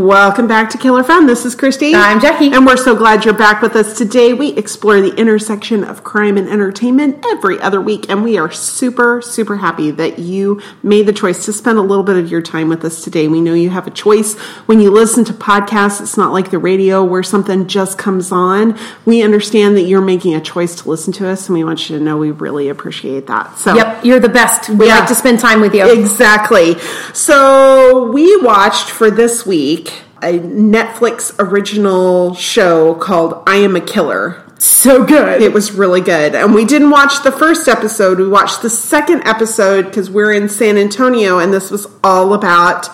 Welcome back to Killer Fun. This is Christy. I'm Jackie. And we're so glad you're back with us today. We explore the intersection of crime and entertainment every other week, and we are super, super happy that you made the choice to spend a little bit of your time with us today. We know you have a choice when you listen to podcasts. It's not like the radio where something just comes on. We understand that you're making a choice to listen to us, and we want you to know we really appreciate that. So, Yep, you're the best. We Yeah. like to spend time with you. Exactly. So we watched for this week a Netflix original show called I Am a Killer. So good. It was really good. And we didn't watch the first episode. We watched the second episode because we're in San Antonio and this was all about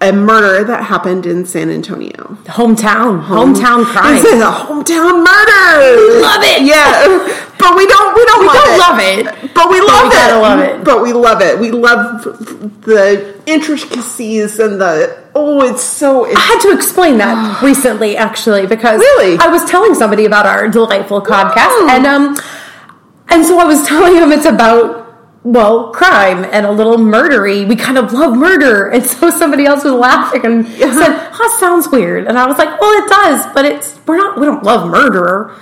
a murder that happened in San Antonio. hometown, hometown crime. A hometown murder. love it. Yeah. But we don't we don't We love don't it. love it, But we love we it. love it. But we love it. We love the intricacies and the oh it's so I had to explain that recently, actually, because Really? I was telling somebody about our delightful podcast, and um, and so I was telling him it's about well, crime and a little murdery. We kind of love murder, and so somebody else was laughing and said, "Oh, sounds weird," and I was like, "Well, it does, but it's we're not we don't love murder."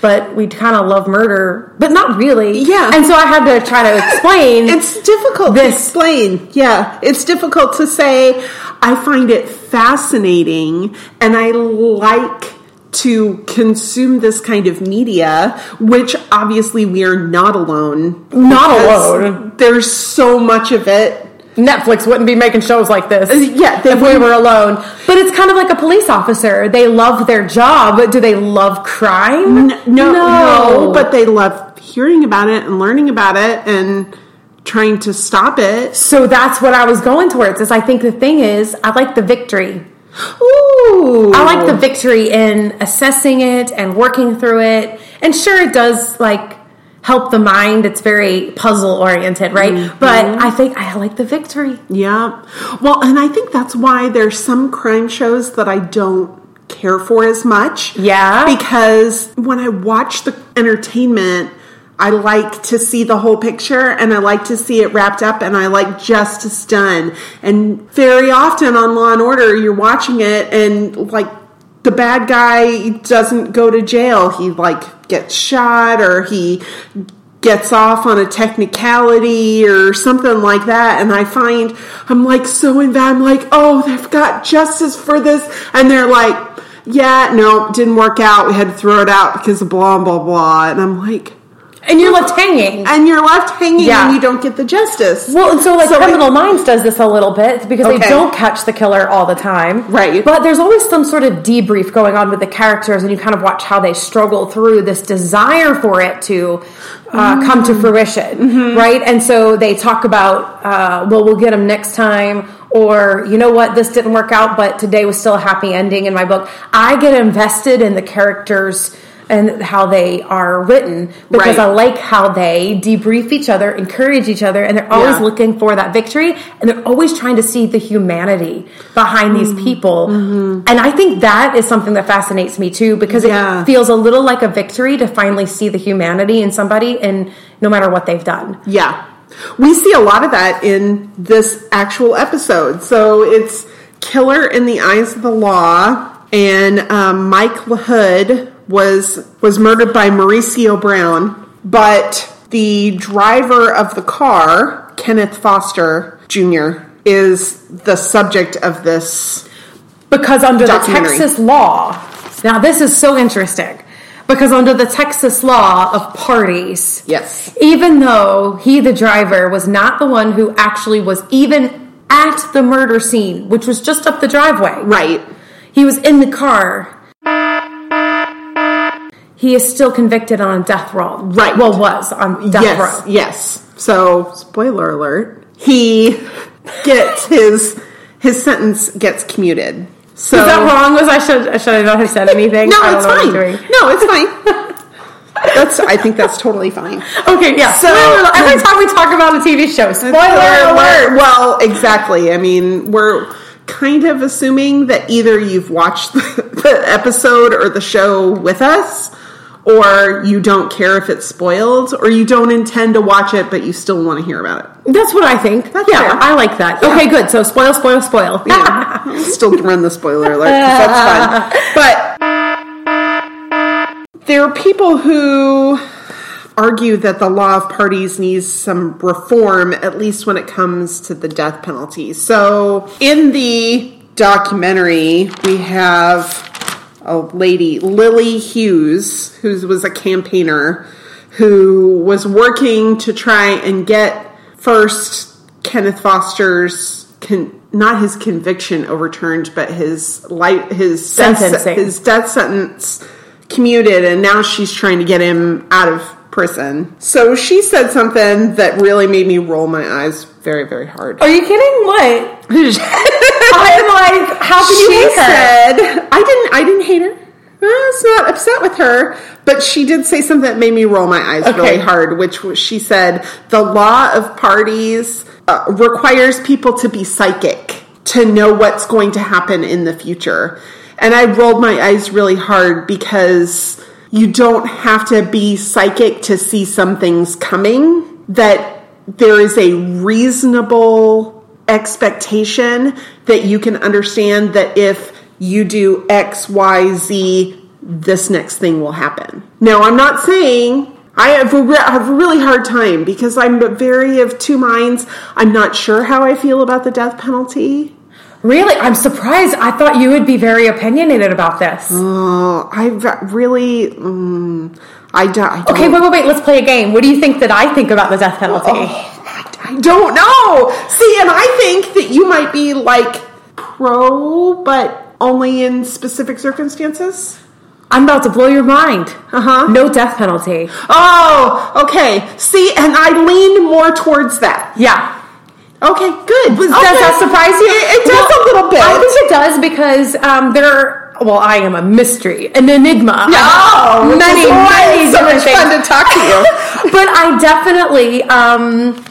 But we kind of love murder, but not really. Yeah. And so I had to try to explain. It's difficult This- to explain. Yeah, it's difficult to say. I find it fascinating and I like to consume this kind of media, which obviously we are not alone. Not alone. There's so much of it. Netflix wouldn't be making shows like this. Uh, yeah, they if we were alone. But it's kind of like a police officer. They love their job, do they love crime? No, no, but they love hearing about it and learning about it and trying to stop it. so that's what I was going towards. Is I think the thing is, I like the victory. Ooh. I like the victory in assessing it and working through it. And sure, it does like help the mind. It's very puzzle oriented, right? Mm-hmm. But I think I like the victory. Yeah. Well, and I think that's why there's some crime shows that I don't care for as much. Yeah. Because when I watch the entertainment, I like to see the whole picture and I like to see it wrapped up and I like justice done. And very often on Law and Order, you're watching it and like the bad guy doesn't go to jail. He like gets shot or he gets off on a technicality or something like that. And I find I'm like so in that. I'm like, oh, they've got justice for this. And they're like, yeah, no, didn't work out. We had to throw it out because of blah, blah, blah. And I'm like, And you're left hanging. and you're left hanging Yeah. and you don't get the justice. Well, and so like So Criminal it- Minds does this a little bit because they don't catch the killer all the time, Right. But there's always some sort of debrief going on with the characters, and you kind of watch how they struggle through this desire for it to uh, come to fruition, right? And so they talk about, uh, well, we'll get them next time. Or, you know what, this didn't work out, but today was still a happy ending in my book. I get invested in the characters and how they are written because Right. I like how they debrief each other, encourage each other, and they're always Yeah. looking for that victory and they're always trying to see the humanity behind these Mm-hmm. people. And I think that is something that fascinates me too because Yeah. it feels a little like a victory to finally see the humanity in somebody and no matter what they've done. Yeah. We see a lot of that in this actual episode. So it's Killer in the Eyes of the Law, and um, Mike LaHood was was murdered by Mauricio Brown, but the driver of the car, Kenneth Foster Jr., is the subject of this. Because under the Texas law, now this is so interesting. Because under the Texas law of parties, Yes. even though he, the driver, was not the one who actually was even at the murder scene, which was just up the driveway, Right. he was in the car. He is still convicted on a death row. Right. Well, was on um, death yes, row. yes. So, spoiler alert, he gets his his sentence gets commuted. So Is that wrong? Was I should should I not have said anything? No, it's know what I'm fine. No, it's fine. that's I think that's totally fine. Okay, yeah. So- So every um, time we talk about a TV show, spoiler alert. Well, exactly. I mean, we're kind of assuming that either you've watched the, the episode or the show with us, or you don't care if it's spoiled, or you don't intend to watch it, but you still want to hear about it. That's what I think. That's yeah, fair. I like that. Okay, good. So spoil, spoil, spoil. Yeah, still run the spoiler alert that's fine. But there are people who argue that the law of parties needs some reform, at least when it comes to the death penalty. So in the documentary, we have a lady, Lily Hughes, who was a campaigner who was working to try and get first Kenneth Foster's con- not his conviction overturned, but his life his death, his death sentence commuted, and now she's trying to get him out of prison. So she said something that really made me roll my eyes very, very hard. Are you kidding? What? I'm like, how can you she hate her? said, "I didn't. I didn't hate her. I was not upset with her, but she did say something that made me roll my eyes Okay. really hard. Which was, she said, the law of parties uh, requires people to be psychic to know what's going to happen in the future." And I rolled my eyes really hard because you don't have to be psychic to see some things coming. That there is a reasonable expectation that you can understand that if you do X, Y, Z, this next thing will happen. Now, I'm not saying I have a, re- have a really hard time because I'm very of two minds. I'm not sure how I feel about the death penalty. Really? I'm surprised. I thought you would be very opinionated about this. Oh, I really, mm, I, do, I don't. Okay, wait, wait, wait. Let's play a game. What do you think that I think about the death penalty? I don't know. See, and I think that you might be like pro, but only in specific circumstances. I'm about to blow your mind. Uh huh. No death penalty. Oh, okay. See, and I lean more towards that. Yeah. Okay, good. Does Okay. that surprise you? It, it does Well, a little bit. I think it does because um, there are, well, I am a mystery, an enigma. Which many, many so different much things. fun to talk to you. but I definitely, um,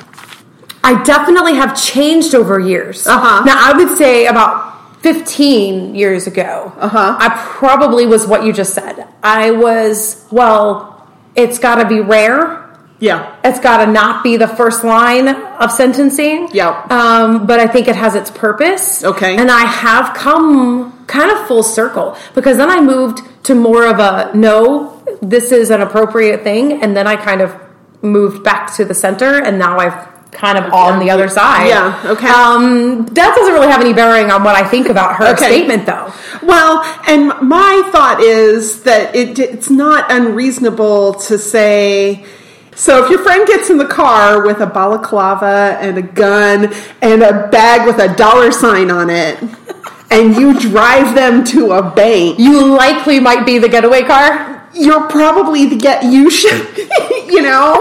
I definitely have changed over years. Uh-huh. Now, I would say about 15 years ago, Uh-huh. I probably was what you just said. I was, well, it's got to be rare. Yeah. It's got to not be the first line of sentencing. Yep. Um, but I think it has its purpose. Okay. And I have come kind of full circle because then I moved to more of a no, this is an appropriate thing. And then I kind of moved back to the center and now I've kind of on the other side. Yeah, okay. Um, that doesn't really have any bearing on what I think about her Okay. statement though. Well, and my thought is that it, it's not unreasonable to say. So if your friend gets in the car with a balaclava and a gun and a bag with a dollar sign on it, and you drive them to a bank, You likely might be the getaway car. you're probably the get. You should, you know.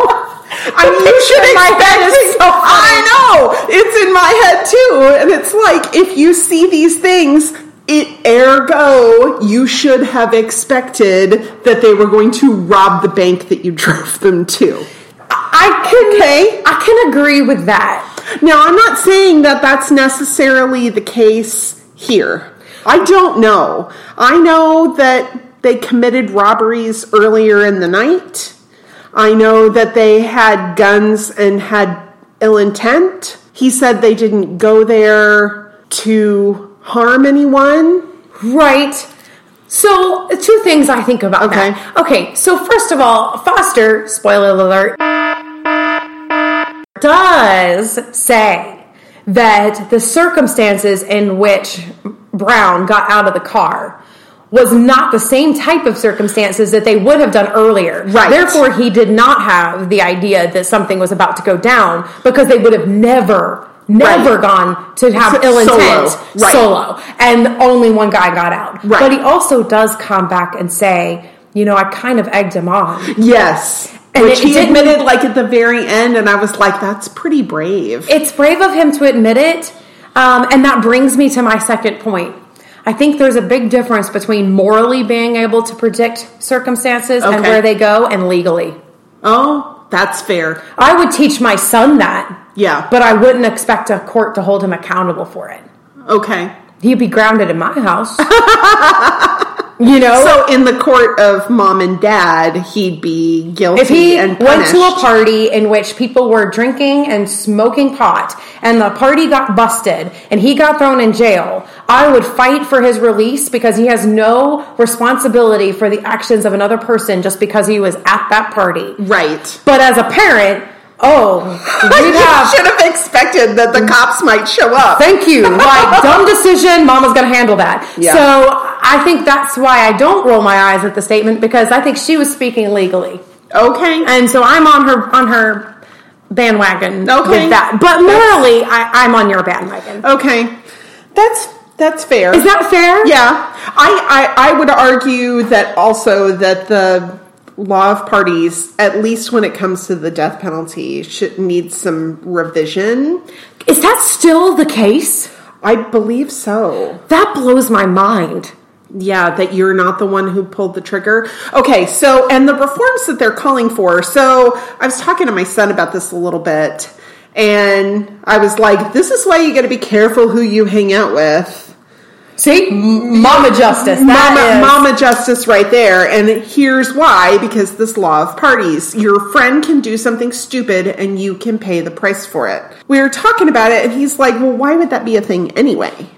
I mean, you should my head is so funny. I know it's in my head too, and it's like if you see these things, it ergo you should have expected that they were going to rob the bank that you drove them to. I can, Okay. I can agree with that. Now, I'm not saying that that's necessarily the case here. I don't know. I know that they committed robberies earlier in the night. I know that they had guns and had ill intent. He said they didn't go there to harm anyone. Right. So, two things I think about Okay. that. Okay, so first of all, Foster, spoiler alert, does say that the circumstances in which Brown got out of the car was not the same type of circumstances that they would have done earlier. Right. Therefore, he did not have the idea that something was about to go down because they would have never, never Right. gone to have ill solo. intent Right. solo. And only one guy got out. Right. But he also does come back and say you know, I kind of egged him on. Yes. And Which it he admitted like at the very end, and I was like, that's pretty brave. It's brave of him to admit it. Um, and that brings me to my second point. I think there's a big difference between morally being able to predict circumstances and where they go and legally. oh, that's fair. I would teach my son that, Yeah. but I wouldn't expect a court to hold him accountable for it. Okay. He'd be grounded in my house. you know? So in the court of mom and dad, he'd be guilty if he and went to a party in which people were drinking and smoking pot and the party got busted and he got thrown in jail, I would fight for his release because he has no responsibility for the actions of another person just because he was at that party. Right. But as a parent, oh, you have should have expected that the cops might show up. Thank you. Like dumb decision, mama's gonna handle that. Yeah. So I think that's why I don't roll my eyes at the statement because I think she was speaking legally. Okay. And so I'm on her on her bandwagon Okay. with that. But morally I, I'm on your bandwagon. Okay. That's that's fair. Is that fair? Yeah, I, I I would argue that also that the law of parties, at least when it comes to the death penalty, should need some revision. Is that still the case? I believe so. That blows my mind. Yeah, that you're not the one who pulled the trigger. Okay, so and the reforms that they're calling for. So I was talking to my son about this a little bit, and I was like, "This is why you got to be careful who you hang out with." See? Mama justice. That Mama, Mama justice right there. And here's why because this law of parties. Your friend can do something stupid and you can pay the price for it. We were talking about it and he's like, well, why would that be a thing anyway?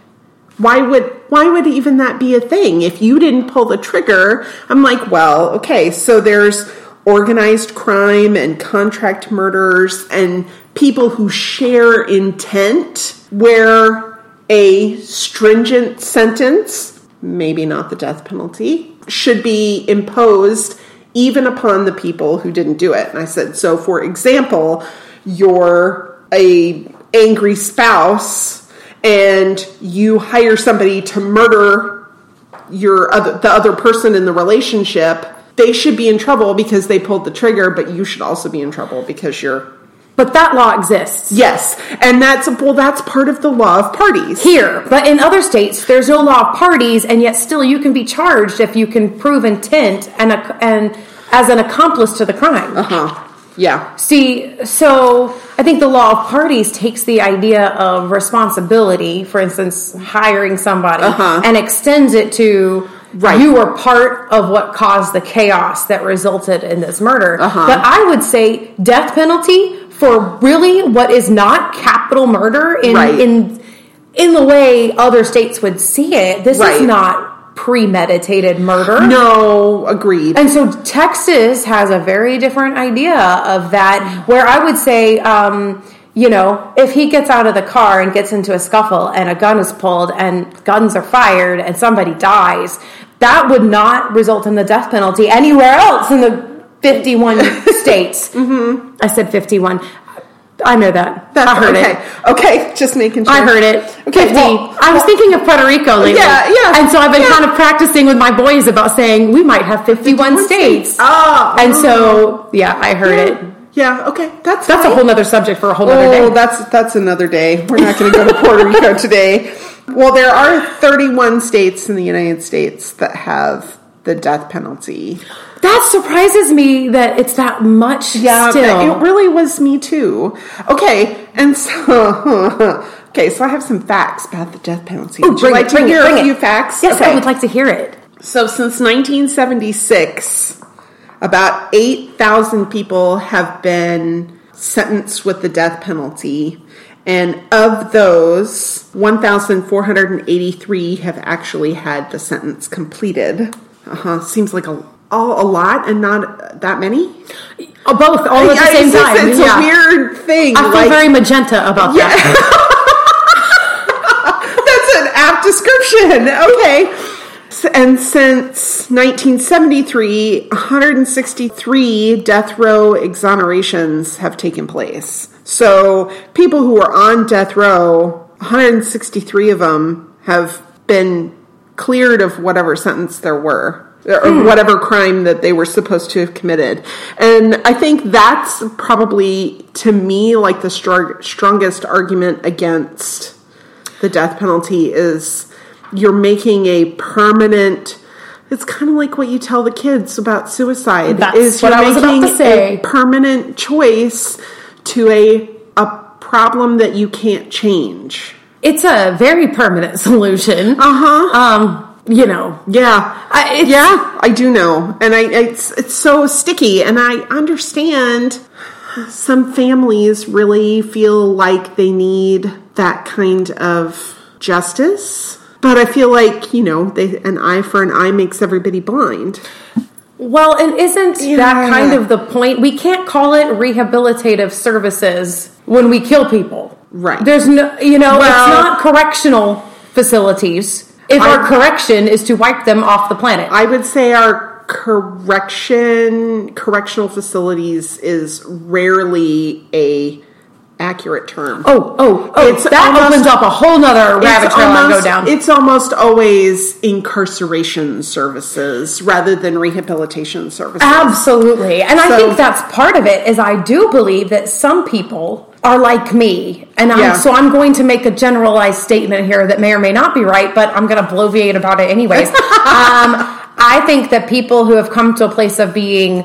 Why would why would even that be a thing if you didn't pull the trigger? I'm like, well, okay, so there's organized crime and contract murders and people who share intent where a stringent sentence, maybe not the death penalty, should be imposed even upon the people who didn't do it. And I said, so for example, you're a angry spouse and you hire somebody to murder your other, the other person in the relationship, they should be in trouble because they pulled the trigger, but you should also be in trouble because you're But that law exists. Yes, and that's well, that's part of the law of parties. Here, but in other states, there's no law of parties, and yet still you can be charged if you can prove intent and a, and as an accomplice to the crime. Uh huh? Yeah. See, so I think the law of parties takes the idea of responsibility, for instance, hiring somebody, Uh-huh. and extends it to Right. you were part of what caused the chaos that resulted in this murder. Uh-huh. But I would say death penalty for really what is not capital murder in Right. in in the way other states would see it. This Right. is not premeditated murder. No, agreed. And so Texas has a very different idea of that, where I would say, um, you know, if he gets out of the car and gets into a scuffle and a gun is pulled and guns are fired and somebody dies, that would not result in the death penalty anywhere else in the 51 states. Mm-hmm. I said 51. I know that. That's I heard okay. it. Okay, just making sure. I heard it. Okay, 50. well- I was thinking of Puerto Rico lately. Yeah, yeah, And so I've been yeah. kind of practicing with my boys about saying we might have 51, states. Oh, And so, yeah, I heard it. yeah, okay, that's That's a whole nother subject for a whole Oh, day. that's that's another day. We're not going to go to Puerto Rico today. Well, there are 31 states in the United States that have the death penalty. That surprises me that it's that much Yeah, still. it really was me too. Okay, and so okay, so I have some facts about the death penalty. Ooh, Would you like it, to it, hear a it. few facts? Yes, I would like to hear it. So since 1976, about 8,000 people have been sentenced with the death penalty. And of those, 1,483 have actually had the sentence completed. Uh-huh. Seems like a, all, a lot and not that many. Oh, both, all at the same time. It's yeah. a weird thing. I feel like- very magenta about Yeah. that. That's an apt description. Okay. And since 1973, 163 death row exonerations have taken place. So people who are on death row, 163 of them have been cleared of whatever sentence there were. or hmm. whatever crime that they were supposed to have committed. And I think that's probably, to me, like the strong, strongest argument against the death penalty is you're making a permanent. It's kind of like what you tell the kids about suicide. That's is what you're I was about to making say. a permanent choice to a a problem that you can't change. It's a very permanent solution. Uh huh. Um, you know, Yeah, I- yeah, I do know, and I it's it's so sticky, and I understand some families really feel like they need that kind of justice, but I feel like you know, they an eye for an eye makes everybody blind. Well, and isn't Yeah. that kind of the point? We can't call it rehabilitative services when we kill people. Right. There's no, you know, Well- it's not correctional facilities. If I- our correction is to wipe them off the planet. I would say our correction correctional facilities is rarely a accurate term. oh, oh, oh, It's that almost- opens up a whole nother rabbit trail I go almost- down. It's almost always incarceration services rather than rehabilitation services. Absolutely. And I think that's part of it is I do believe that some people are like me. And Yeah. I'm, so I'm going to make a generalized statement here that may or may not be right, but I'm going to bloviate about it anyways. um, I think that people who have come to a place of being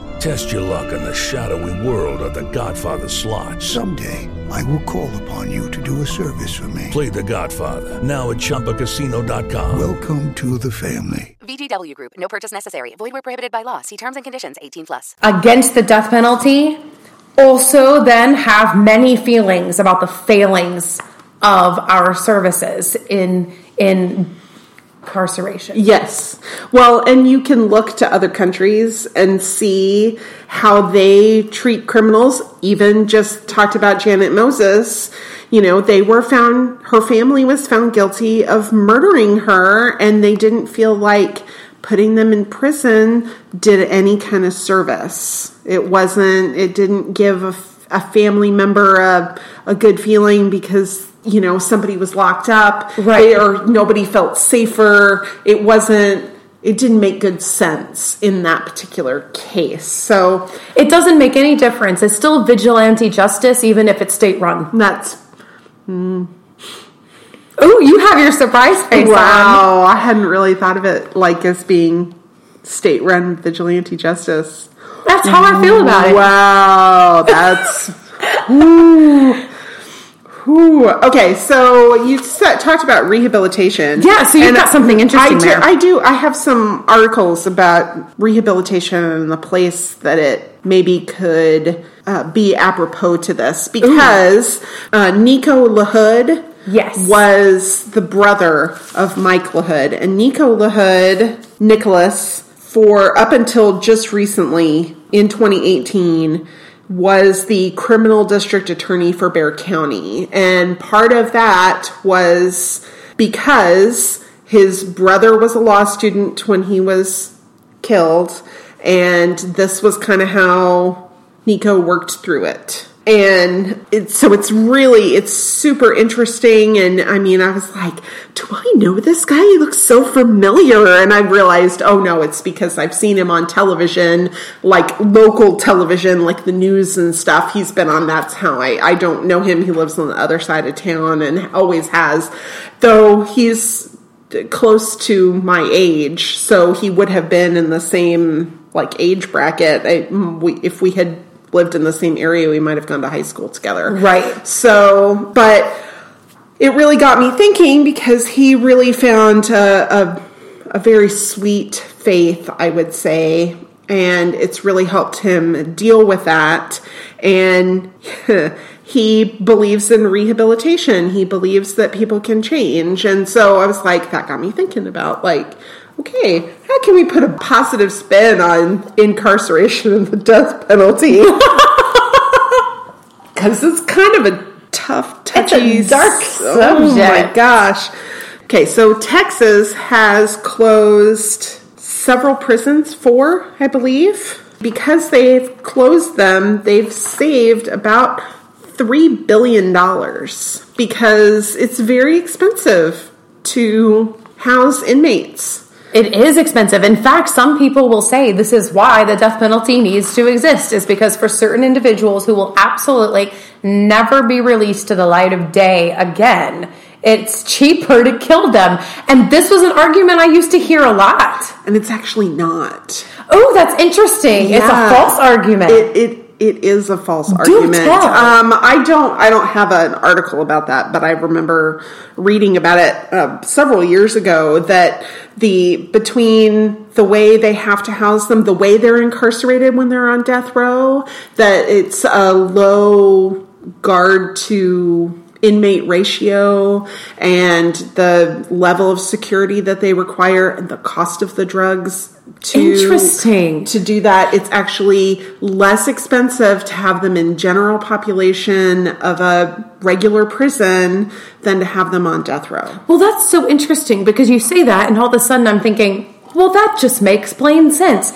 Test your luck in the shadowy world of The Godfather slot. Someday, I will call upon you to do a service for me. Play The Godfather now at ChumbaCasino.com. Welcome to the family. VGW Group. No purchase necessary. Void where prohibited by law. See terms and conditions. 18 plus. against the death penalty also then have many feelings about the failings of our services in in incarceration. Yes. Well, and you can look to other countries and see how they treat criminals. Even just talked about Janet Moses. You know, they were found, her family was found guilty of murdering her, and they didn't feel like putting them in prison did any kind of service. It wasn't, it didn't give a, a family member a, a good feeling because you know somebody was locked up Right. Eh, or nobody felt safer it wasn't it didn't make good sense in that particular case so It doesn't make any difference. It's still vigilante justice even if it's state run. that's Oh, you have your surprise face on. wow i hadn't really thought of it like as being state run vigilante justice That's how I feel about it. wow that's Ooh. Okay, so you said, talked about rehabilitation. Yeah, so you've got something interesting I do, there. I do. I have some articles about rehabilitation and the place that it maybe could uh, be apropos to this because uh, Nico LaHood Yes. was the brother of Mike LaHood. And Nico LaHood, Nicholas, for up until just recently in 2018, was the criminal district attorney for Bexar County. And part of that was because his brother was a law student when he was killed. And this was kind of how Nico worked through it. And it's, so it's really, it's super interesting. And I mean, I was like, do I know this guy? He looks so familiar. And I realized, oh no, it's because I've seen him on television, like local television, like the news and stuff. He's been on. That's how I, I don't know him. He lives on the other side of town and always has, though he's close to my age. So he would have been in the same like age bracket. I, we, if we had lived in the same area, we might have gone to high school together. Right. So, but it really got me thinking because he really found a, a, a very sweet faith, I would say, and it's really helped him deal with that. And he believes in rehabilitation. He believes that people can change. And so I was like, that got me thinking about like, okay, how can we put a positive spin on incarceration and the death penalty? Because it's kind of a tough, touchy, a dark Oh my gosh. Okay, so Texas has closed several prisons, four, I believe. Because they've closed them, they've saved about $3 billion because it's very expensive to house inmates. It is expensive. In fact, some people will say this is why the death penalty needs to exist, is because for certain individuals who will absolutely never be released to the light of day again, it's cheaper to kill them. And this was an argument I used to hear a lot. And it's actually not. Oh, that's interesting. It's a false argument. It, it it is a false Do argument. Um, I don't I don't have an article about that, but I remember reading about it uh, several years ago that the between the way they have to house them, the way they're incarcerated when they're on death row, that it's a low guard to inmate ratio and the level of security that they require and the cost of the drugs to Interesting. to do that it's actually less expensive to have them in general population of a regular prison than to have them on death row Well, that's so interesting because you say that, and all of a sudden I'm thinking, well, that just makes plain sense.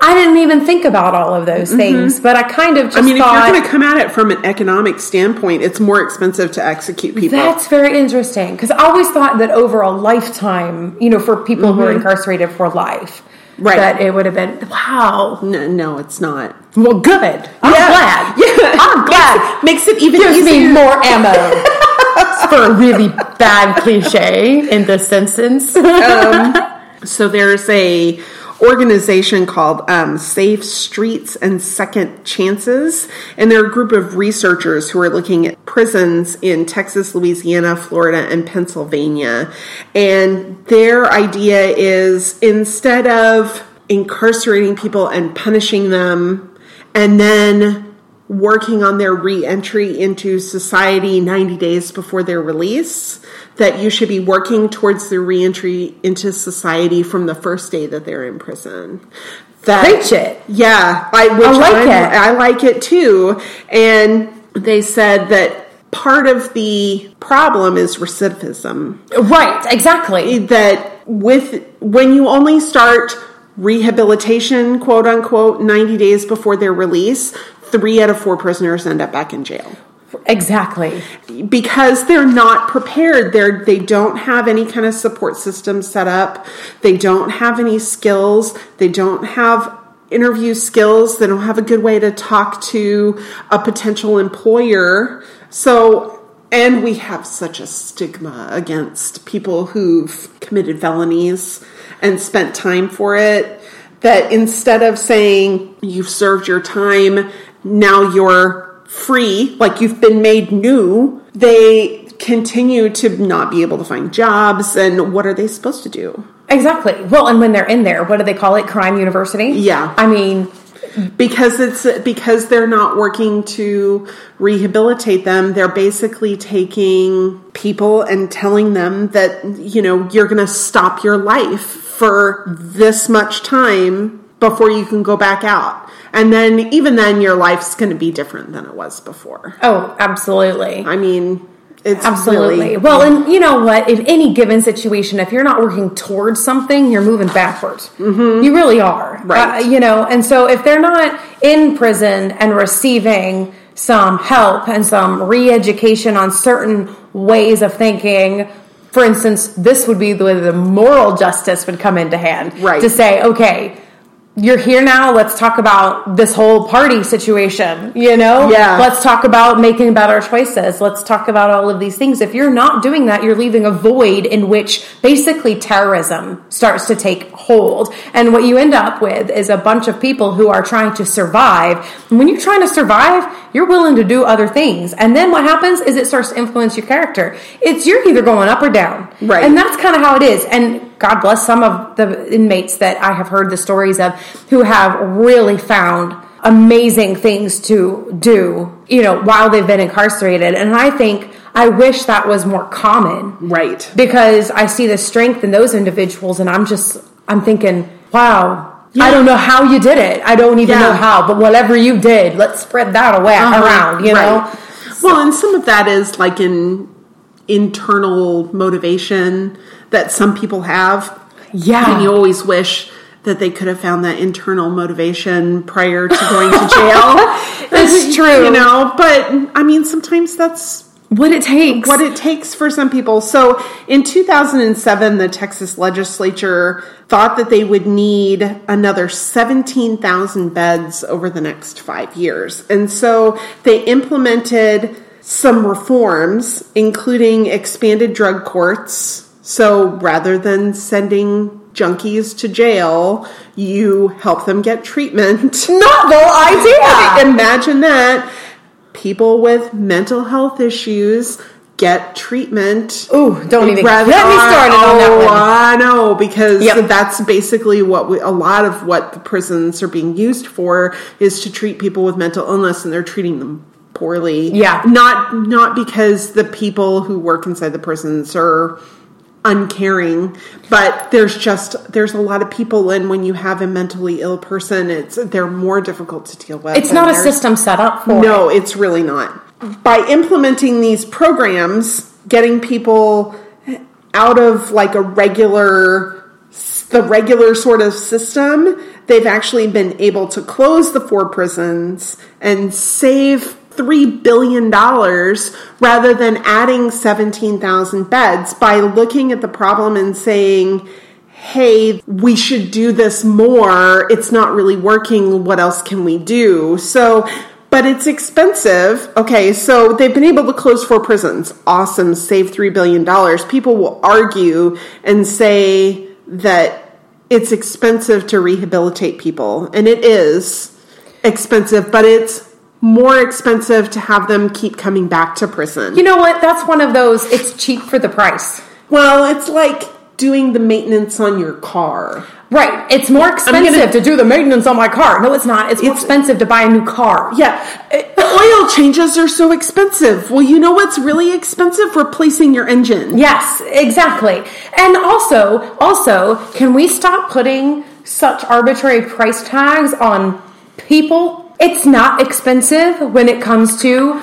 I didn't even think about all of those things, but I kind of just Mm-hmm. i mean thought if you're going to come at it from an economic standpoint it's more expensive to execute people that's very interesting because I always thought that over a lifetime, you know, for people who are incarcerated for life, Mm-hmm. Right. that it would have been wow. no, no it's not Well, good. I'm Yeah. glad. Yeah. I'm glad. makes it even Gives easier me more ammo for a really bad cliche in this sentence. So there's a organization called um, Safe Streets and Second Chances, and they're a group of researchers who are looking at prisons in Texas, Louisiana, Florida, and Pennsylvania. And their idea is instead of incarcerating people and punishing them, and then working on their re-entry into society 90 days before their release that you should be working towards their re-entry into society from the first day that they're in prison that Preach it. yeah i, which I like I'm- it. i like it too and they said that part of the problem is recidivism right, exactly. that with when you only start rehabilitation quote unquote 90 days before their release three out of four prisoners end up back in jail. Exactly. because they're not prepared. They're they don't have any kind of support system set up. They don't have any skills. They don't have interview skills. They don't have a good way to talk to a potential employer. So and we have such a stigma against people who've committed felonies and spent time for it that instead of saying you've served your time now you're free, like you've been made new, they continue to not be able to find jobs. And what are they supposed to do? Exactly. Well, and when they're in there, what do they call it? Crime University? Yeah. I mean, Because it's because they're not working to rehabilitate them. They're basically taking people and telling them that, you know, you're going to stop your life for this much time before you can go back out. And then even then your life's going to be different than it was before. oh, absolutely. I mean, it's Absolutely. really well, and you know what? In any given situation, if you're not working towards something, you're moving backwards. Mm-hmm. You really are. Right. Uh, you know, and so if they're not in prison and receiving some help and some re education on certain ways of thinking, for instance, this would be the way the moral justice would come into hand. Right. To say, okay, you're here now. Let's talk about this whole party situation, you know? Yeah. Let's talk about making better choices. Let's talk about all of these things. If you're not doing that, you're leaving a void in which basically terrorism starts to take hold. And what you end up with is a bunch of people who are trying to survive. And when you're trying to survive, you're willing to do other things. And then what happens is it starts to influence your character. It's you're either going up or down. Right. And that's kind of how it is. And God bless some of the inmates that I have heard the stories of who have really found amazing things to do, you know, while they've been incarcerated. And I think I wish that was more common. Right. Because I see the strength in those individuals and I'm just I'm thinking, wow, Yeah. I don't know how you did it. I don't even Yeah. know how, but whatever you did, let's spread that away Uh-huh. around, you know? Right. Well, and some of that is like an internal motivation that some people have. Yeah. And you always wish that they could have found that internal motivation prior to going to jail. That's true. You know, but I mean, sometimes that's What it takes. what it takes for some people. So in 2007, the Texas legislature thought that they would need another 17,000 beds over the next five years. And so they implemented some reforms, including expanded drug courts. So rather than sending junkies to jail, you help them get treatment. novel idea. Imagine that people with mental health issues get treatment. Ooh, don't even get me started on that oh, one. I know because Yep. that's basically what we, a lot of what the prisons are being used for is to treat people with mental illness, and they're treating them poorly. Yeah. not not because the people who work inside the prisons are uncaring but there's just there's a lot of people and when you have a mentally ill person it's they're more difficult to deal with It's not a system set up for no, it's really not. By implementing these programs, getting people out of like a regular the regular sort of system, they've actually been able to close the four prisons and save $3 billion rather than adding 17,000 beds by looking at the problem and saying, hey, we should do this more. It's not really working. What else can we do? So, but it's expensive. Okay, so they've been able to close four prisons. Awesome, save $3 billion. People will argue and say that it's expensive to rehabilitate people, and it is expensive, but it's more expensive to have them keep coming back to prison. You know what? That's one of those. It's cheap for the price. well, it's like doing the maintenance on your car. Right. It's more expensive gonna- to do the maintenance on my car. No, it's not. It's more It's- expensive to buy a new car. Yeah, oil changes are so expensive. Well, you know what's really expensive? Replacing your engine. Yes, exactly. And also, also, can we stop putting such arbitrary price tags on people? It's not expensive when it comes to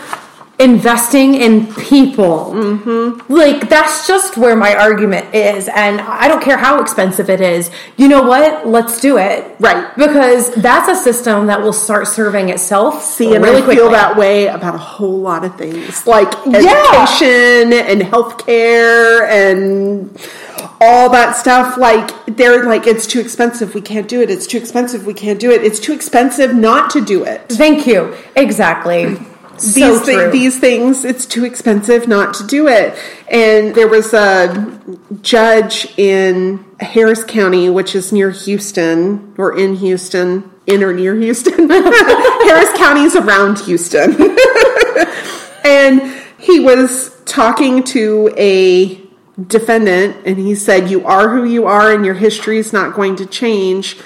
investing in people. Mm-hmm. Like, that's just where my argument is. And I don't care how expensive it is. You know what? Let's do it. Right. Because that's a system that will start serving itself See, and really I feel that way about a whole lot of things, like Yeah. education and healthcare and all that stuff. Like they're like, it's too expensive. We can't do it. It's too expensive. We can't do it. It's too expensive not to do it. Thank you. Exactly. These so thi- these things it's too expensive not to do it. And there was a judge in Harris County which is near Houston or in Houston in or near Houston. Harris County is around Houston. And he was talking to a defendant and he said you are who you are and your history is not going to change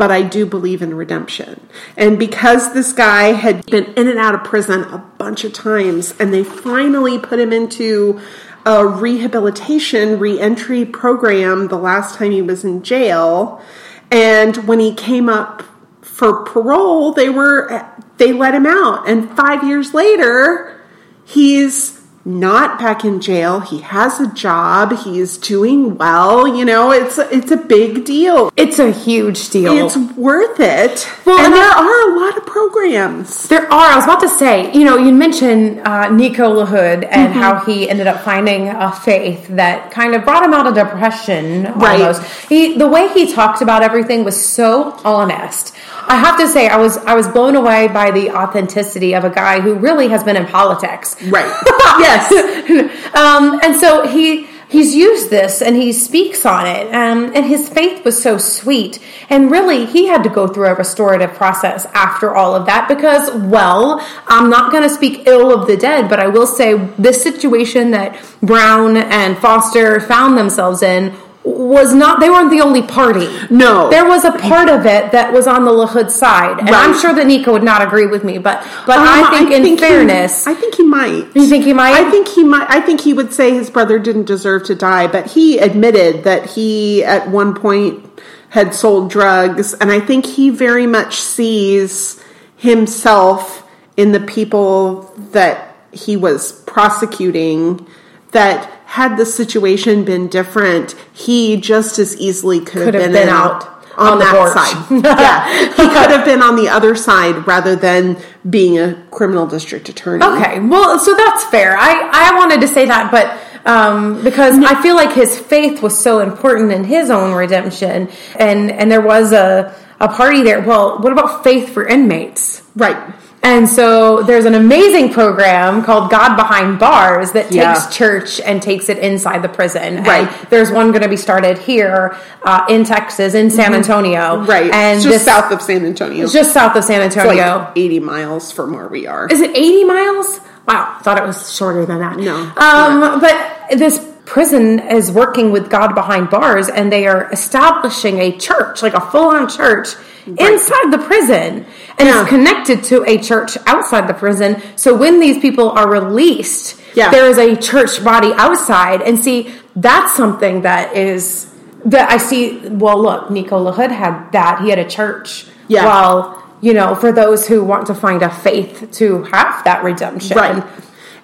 but I do believe in redemption. And because this guy had been in and out of prison a bunch of times, and they finally put him into a rehabilitation reentry program the last time he was in jail, and when he came up for parole, they were they let him out, and five years later, he's not back in jail. He has a job. He's doing well. You know, it's it's a big deal. It's a huge deal. It's worth it. Well, and and there are a lot of programs. There are. I was about to say, you know, you mentioned uh, Nico LaHood and Mm-hmm. how he ended up finding a faith that kind of brought him out of depression. Right. Almost. He, the way he talked about everything was so honest. I have to say, I was I was blown away by the authenticity of a guy who really has been in politics. Right. yes. um, and so he he's used this and he speaks on it um, and his faith was so sweet and really he had to go through a restorative process after all of that because well i'm not going to speak ill of the dead but i will say this situation that brown and foster found themselves in was not they weren't the only party No. there was a part of it that was on the lahood side and i'm sure that nico would not agree with me but but Um, i think in he- fairness I think he might. You think he might? I think he might. I think he would say his brother didn't deserve to die, but he admitted that he at one point had sold drugs, and I think he very much sees himself in the people that he was prosecuting. That had the situation been different, he just as easily could, Could have been, been in- out on, on that porch. side. yeah, he could have been on the other side rather than being a criminal district attorney. Okay, well, so that's fair. I, I wanted to say that, but um, because I feel like his faith was so important in his own redemption, and and there was a a party there. Well, what about faith for inmates? Right. And so there's an amazing program called God Behind Bars that takes Yeah. church and takes it inside the prison. Right. And there's one going to be started here uh, in Texas, in San Antonio. Mm-hmm. Right. And it's just this- south of San Antonio. It's just south of San It's Antonio. like 80 miles from where we are. Is it 80 miles? Wow, thought it was shorter than that. No, Um, but this prison is working with God behind bars and they are establishing a church, like a full on church inside the prison. And Yeah. it's connected to a church outside the prison. So when these people are released, Yeah. there is a church body outside. And see, that's something that is that I see. Well, look, Nico LaHood had that. He had a church. Yeah. Well, you know, for those who want to find a faith to have that redemption. Right.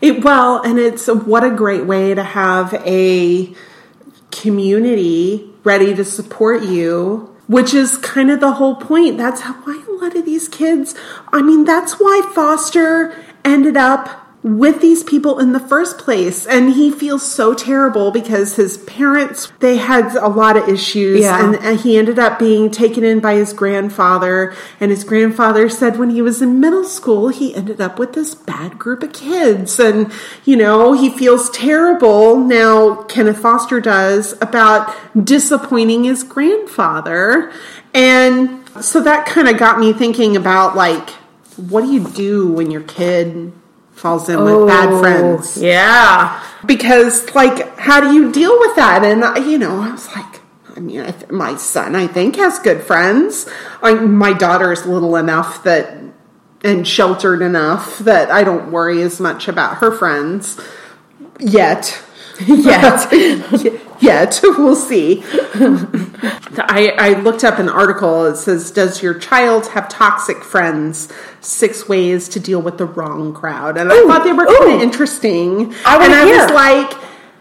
It, well, and it's what a great way to have a community ready to support you, which is kind of the whole point. That's how why a lot of these kids, I mean, that's why Foster ended up with these people in the first place. And he feels so terrible because his parents they had a lot of issues. Yeah. and, and he ended up being taken in by his grandfather. And his grandfather said when he was in middle school he ended up with this bad group of kids. And you know he feels terrible now kenneth foster does about disappointing his grandfather. And so that kind of got me thinking about like what do you do when your kid falls in with bad oh, friends Yeah. because like how do you deal with that and uh, you know i was like i mean I th- my son i think has good friends I, my daughter is little enough that and sheltered enough that i don't worry as much about her friends yet Yet. yet. We'll see. I, I looked up an article. It says does your child have toxic friends? Six ways to deal with the wrong crowd. And i thought they were kind of interesting. I and i hear. was like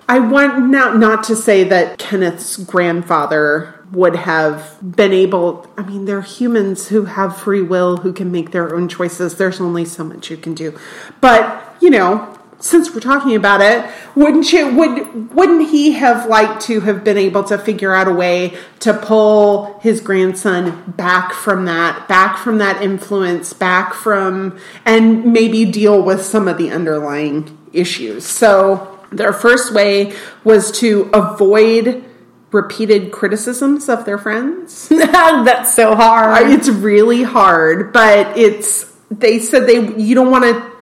i want now not to say that kenneth's grandfather would have been able i mean they're humans who have free will who can make their own choices. There's only so much you can do. But you know since we're talking about it, wouldn't you would wouldn't he have liked to have been able to figure out a way to pull his grandson back from that, back from that influence, back from and maybe deal with some of the underlying issues. So their first way was to avoid repeated criticisms of their friends. That's so hard. It's really hard, but it's they said they you don't want to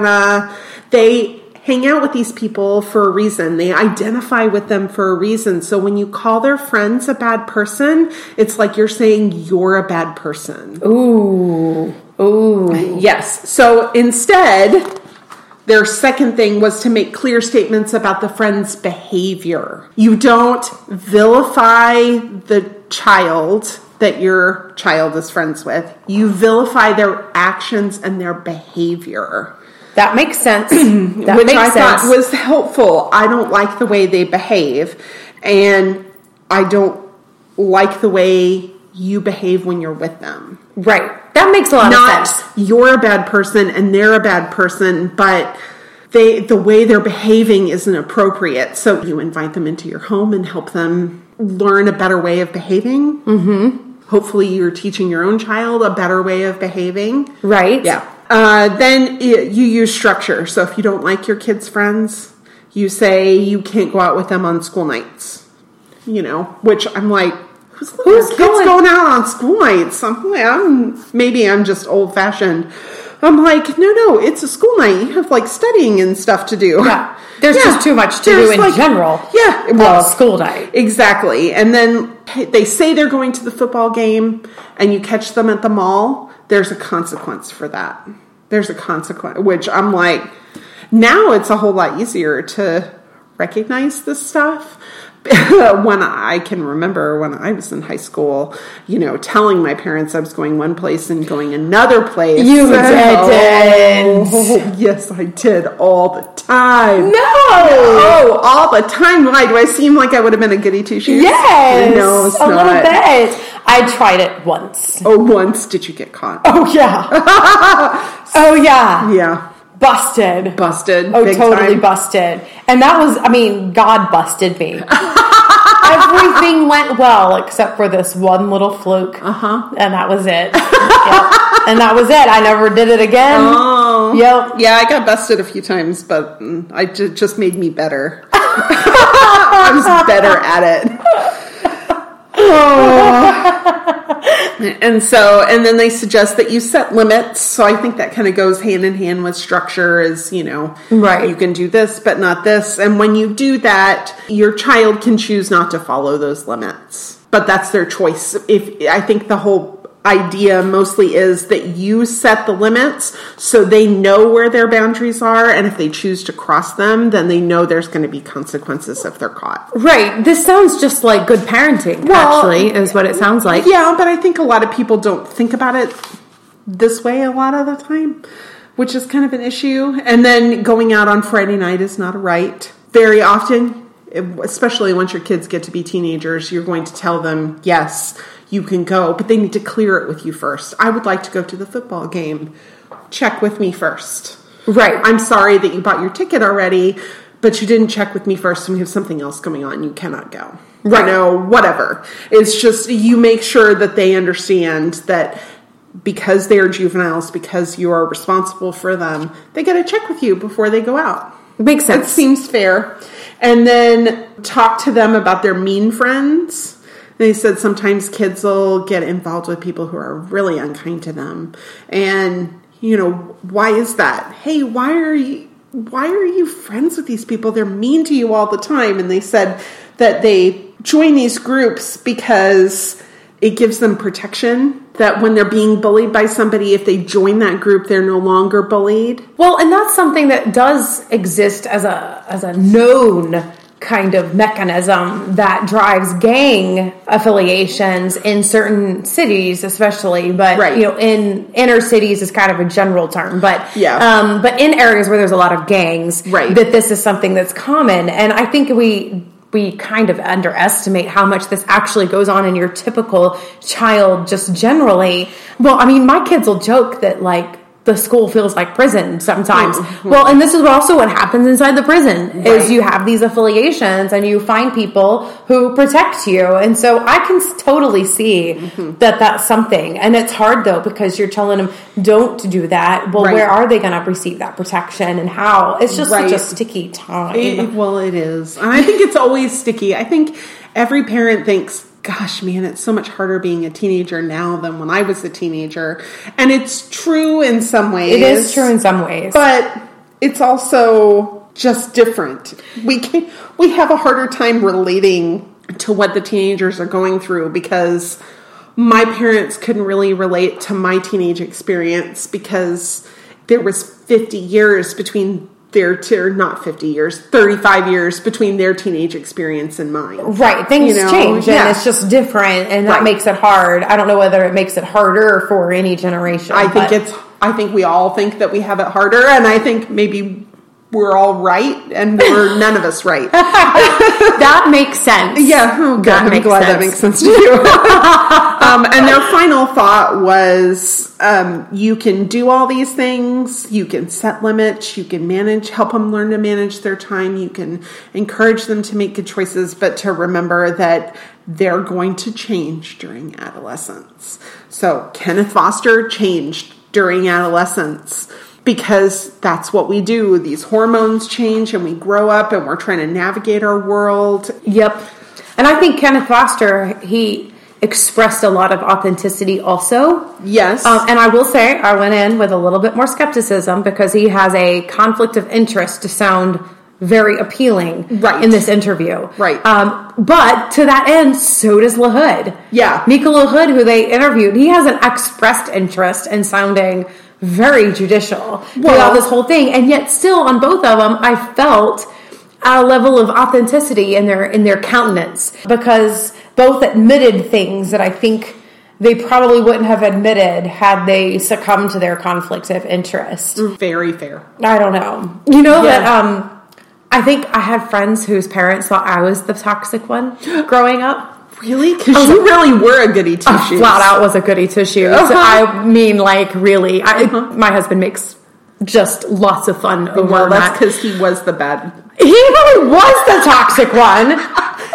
gonna they hang out with these people for a reason they identify with them for a reason so when you call their friends a bad person it's like you're saying you're a bad person Ooh. Ooh. yes so instead their second thing was to make clear statements about the friend's behavior. You don't vilify the child that your child is friends with. You vilify their actions and their behavior, That makes sense. That which makes I sense. thought was helpful. I don't like the way they behave, and I don't like the way you behave when you're with them right. That makes a lot not of sense. you're a bad person and they're a bad person, but they the way they're behaving isn't appropriate. So you invite them into your home and help them learn a better way of behaving. Mm-hmm. Hopefully, you're teaching your own child a better way of behaving. Right. Yeah. Uh, then y- you use structure. So if you don't like your kids' friends, you say you can't go out with them on school nights. You know, which I'm like, who's, who's kids going- going out on school nights? I'm like, I'm maybe I'm just old fashioned. I'm like, no, no, it's a school night. You have like studying and stuff to do. Yeah. There's just too much to do in general. Yeah, Well, school night. Exactly. And then they say they're going to the football game and you catch them at the mall, there's a consequence for that. There's a consequence, which I'm like, now it's a whole lot easier to recognize this stuff. when I can remember when I was in high school, you know, telling my parents I was going one place and going another place. You Oh, didn't. yes, I did all the time. No. Oh, all the time. Why do I seem like I would have been a goody two shoes? Yes. no, a not. little bit. I tried it once. Oh, once did you get caught? Oh yeah. oh yeah. yeah, Busted. busted. Oh, totally time. busted. And that was, I mean, God busted me. Everything went well except for this one little fluke. Uh Uh-huh. And that was it. Yep. And that was it. I never did it again. Oh, Yep. Yeah, I got busted a few times, but mm, I just made me better. I was better at it. Oh. and so, and then they suggest that you set limits. So I think that kind of goes hand in hand with structure. Is you know, Right. You can do this, but not this. And when you do that, your child can choose not to follow those limits. But that's their choice. If I think the whole idea mostly is that you set the limits so they know where their boundaries are and if they choose to cross them then they know there's going to be consequences if they're caught Right. This sounds just like good parenting, Well, actually, is what it sounds like. yeah but i think a lot of people don't think about it this way a lot of the time which is kind of an issue and then going out on friday night is not a right very often especially once your kids get to be teenagers you're going to tell them yes you can go but they need to clear it with you first i would like to go to the football game check with me first Right. i'm sorry that you bought your ticket already but you didn't check with me first and we have something else going on you cannot go Right. you know whatever it's just you make sure that they understand that because they are juveniles because you are responsible for them they got to check with you before they go out Makes it sense. seems fair. And then talk to them about their mean friends. They said sometimes kids will get involved with people who are really unkind to them. And, you know, why is that? Hey, why are you why are you friends with these people? They're mean to you all the time. And they said that they join these groups because it gives them protection that when they're being bullied by somebody, if they join that group, they're no longer bullied. Well, and that's something that does exist as a as a known kind of mechanism that drives gang affiliations in certain cities, especially. But Right. you know, in inner cities is kind of a general term. But Yeah. um, but in areas where there's a lot of gangs, Right. that this is something that's common. And I think we we kind of underestimate how much this actually goes on in your typical child just generally. Well, I mean, my kids will joke that like the school feels like prison sometimes. Mm-hmm. Well, and this is also what happens inside the prison is you have these affiliations and you find people who protect you. And so I can totally see Mm-hmm. that that's something. And it's hard though because you're telling them don't do that. Well, Right. where are they going to receive that protection and how? It's just such a sticky time. It- well, it is. And I think it's always sticky. I think every parent thinks, gosh, man, it's so much harder being a teenager now than when I was a teenager. And it's true in some ways. it is true in some ways. But it's also just different. We can we have a harder time relating to what the teenagers are going through because my parents couldn't really relate to my teenage experience because there was 50 years between their or not 50 years 35 years between their teenage experience and mine Right, things You know, change yeah. and it's just different, and that Right. makes it hard. I don't know whether it makes it harder for any generation. I think it's. I think we all think that we have it harder, and I think maybe we're all right, and we're none of us right. that makes sense. Yeah, oh god, I'm glad that makes sense to you. um, and their final thought was, um, you can do all these things. You can set limits. You can manage, help them learn to manage their time. You can encourage them to make good choices, but to remember that they're going to change during adolescence. So Kenneth Foster changed during adolescence because that's what we do. These hormones change and we grow up and we're trying to navigate our world. Yep. And I think Kenneth Foster, he expressed a lot of authenticity also. Yes. Um, and I will say, I went in with a little bit more skepticism because he has a conflict of interest to sound very appealing Right. in this interview. Right. Um, but to that end, so does LaHood. Yeah. Nico LaHood, who they interviewed, he has an expressed interest in sounding very judicial throughout this whole thing. And yet still on both of them, I felt a level of authenticity in their in their countenance because both admitted things that I think they probably wouldn't have admitted had they succumbed to their conflict of interest. Very fair. I don't know. You know Yeah. that um I think I had friends whose parents thought I was the toxic one growing up. Really? Because you really were a goody two shoes. Flat out was a goody two shoes. Uh-huh. I mean, like really. I, My husband makes just lots of fun over Well, that's because he was the bad. He really was the toxic one,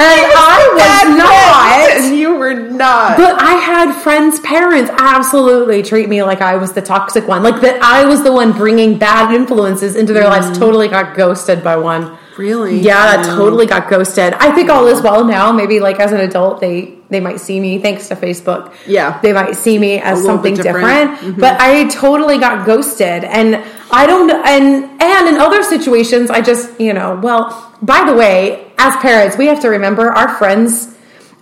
and I was not. And you were not. But I had friends' parents absolutely treat me like I was the toxic one, like that I was the one bringing bad influences into their lives. Totally got ghosted by one. really? Yeah, Oh. totally got ghosted. I think all is well now. Maybe like as an adult, they they might see me thanks to Facebook. Yeah. they might see me as something different. different. Mhm. But I totally got ghosted, and I don't. And and in other situations, I just you know. Well, by the way, as parents, we have to remember our friends,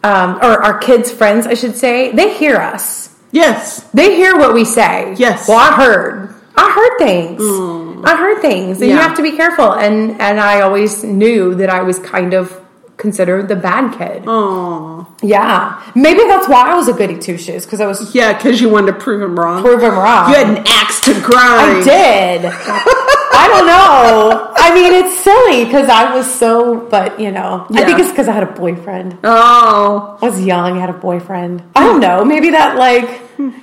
um, or our kids' friends, I should say, they hear us. Yes. They hear what we say. Yes. Well, I heard. I heard things. I heard things, and you have to be careful. And and I always knew that I was kind of considered the bad kid. Oh. Yeah, maybe that's why I was a goody two shoes because I was Yeah, because you wanted to prove him wrong. prove him wrong. You had an axe to grind. I did. I don't know. I mean, it's silly because I was so, but you know, I think it's because I had a boyfriend. Oh. I was young, I had a boyfriend. I don't know. Maybe that like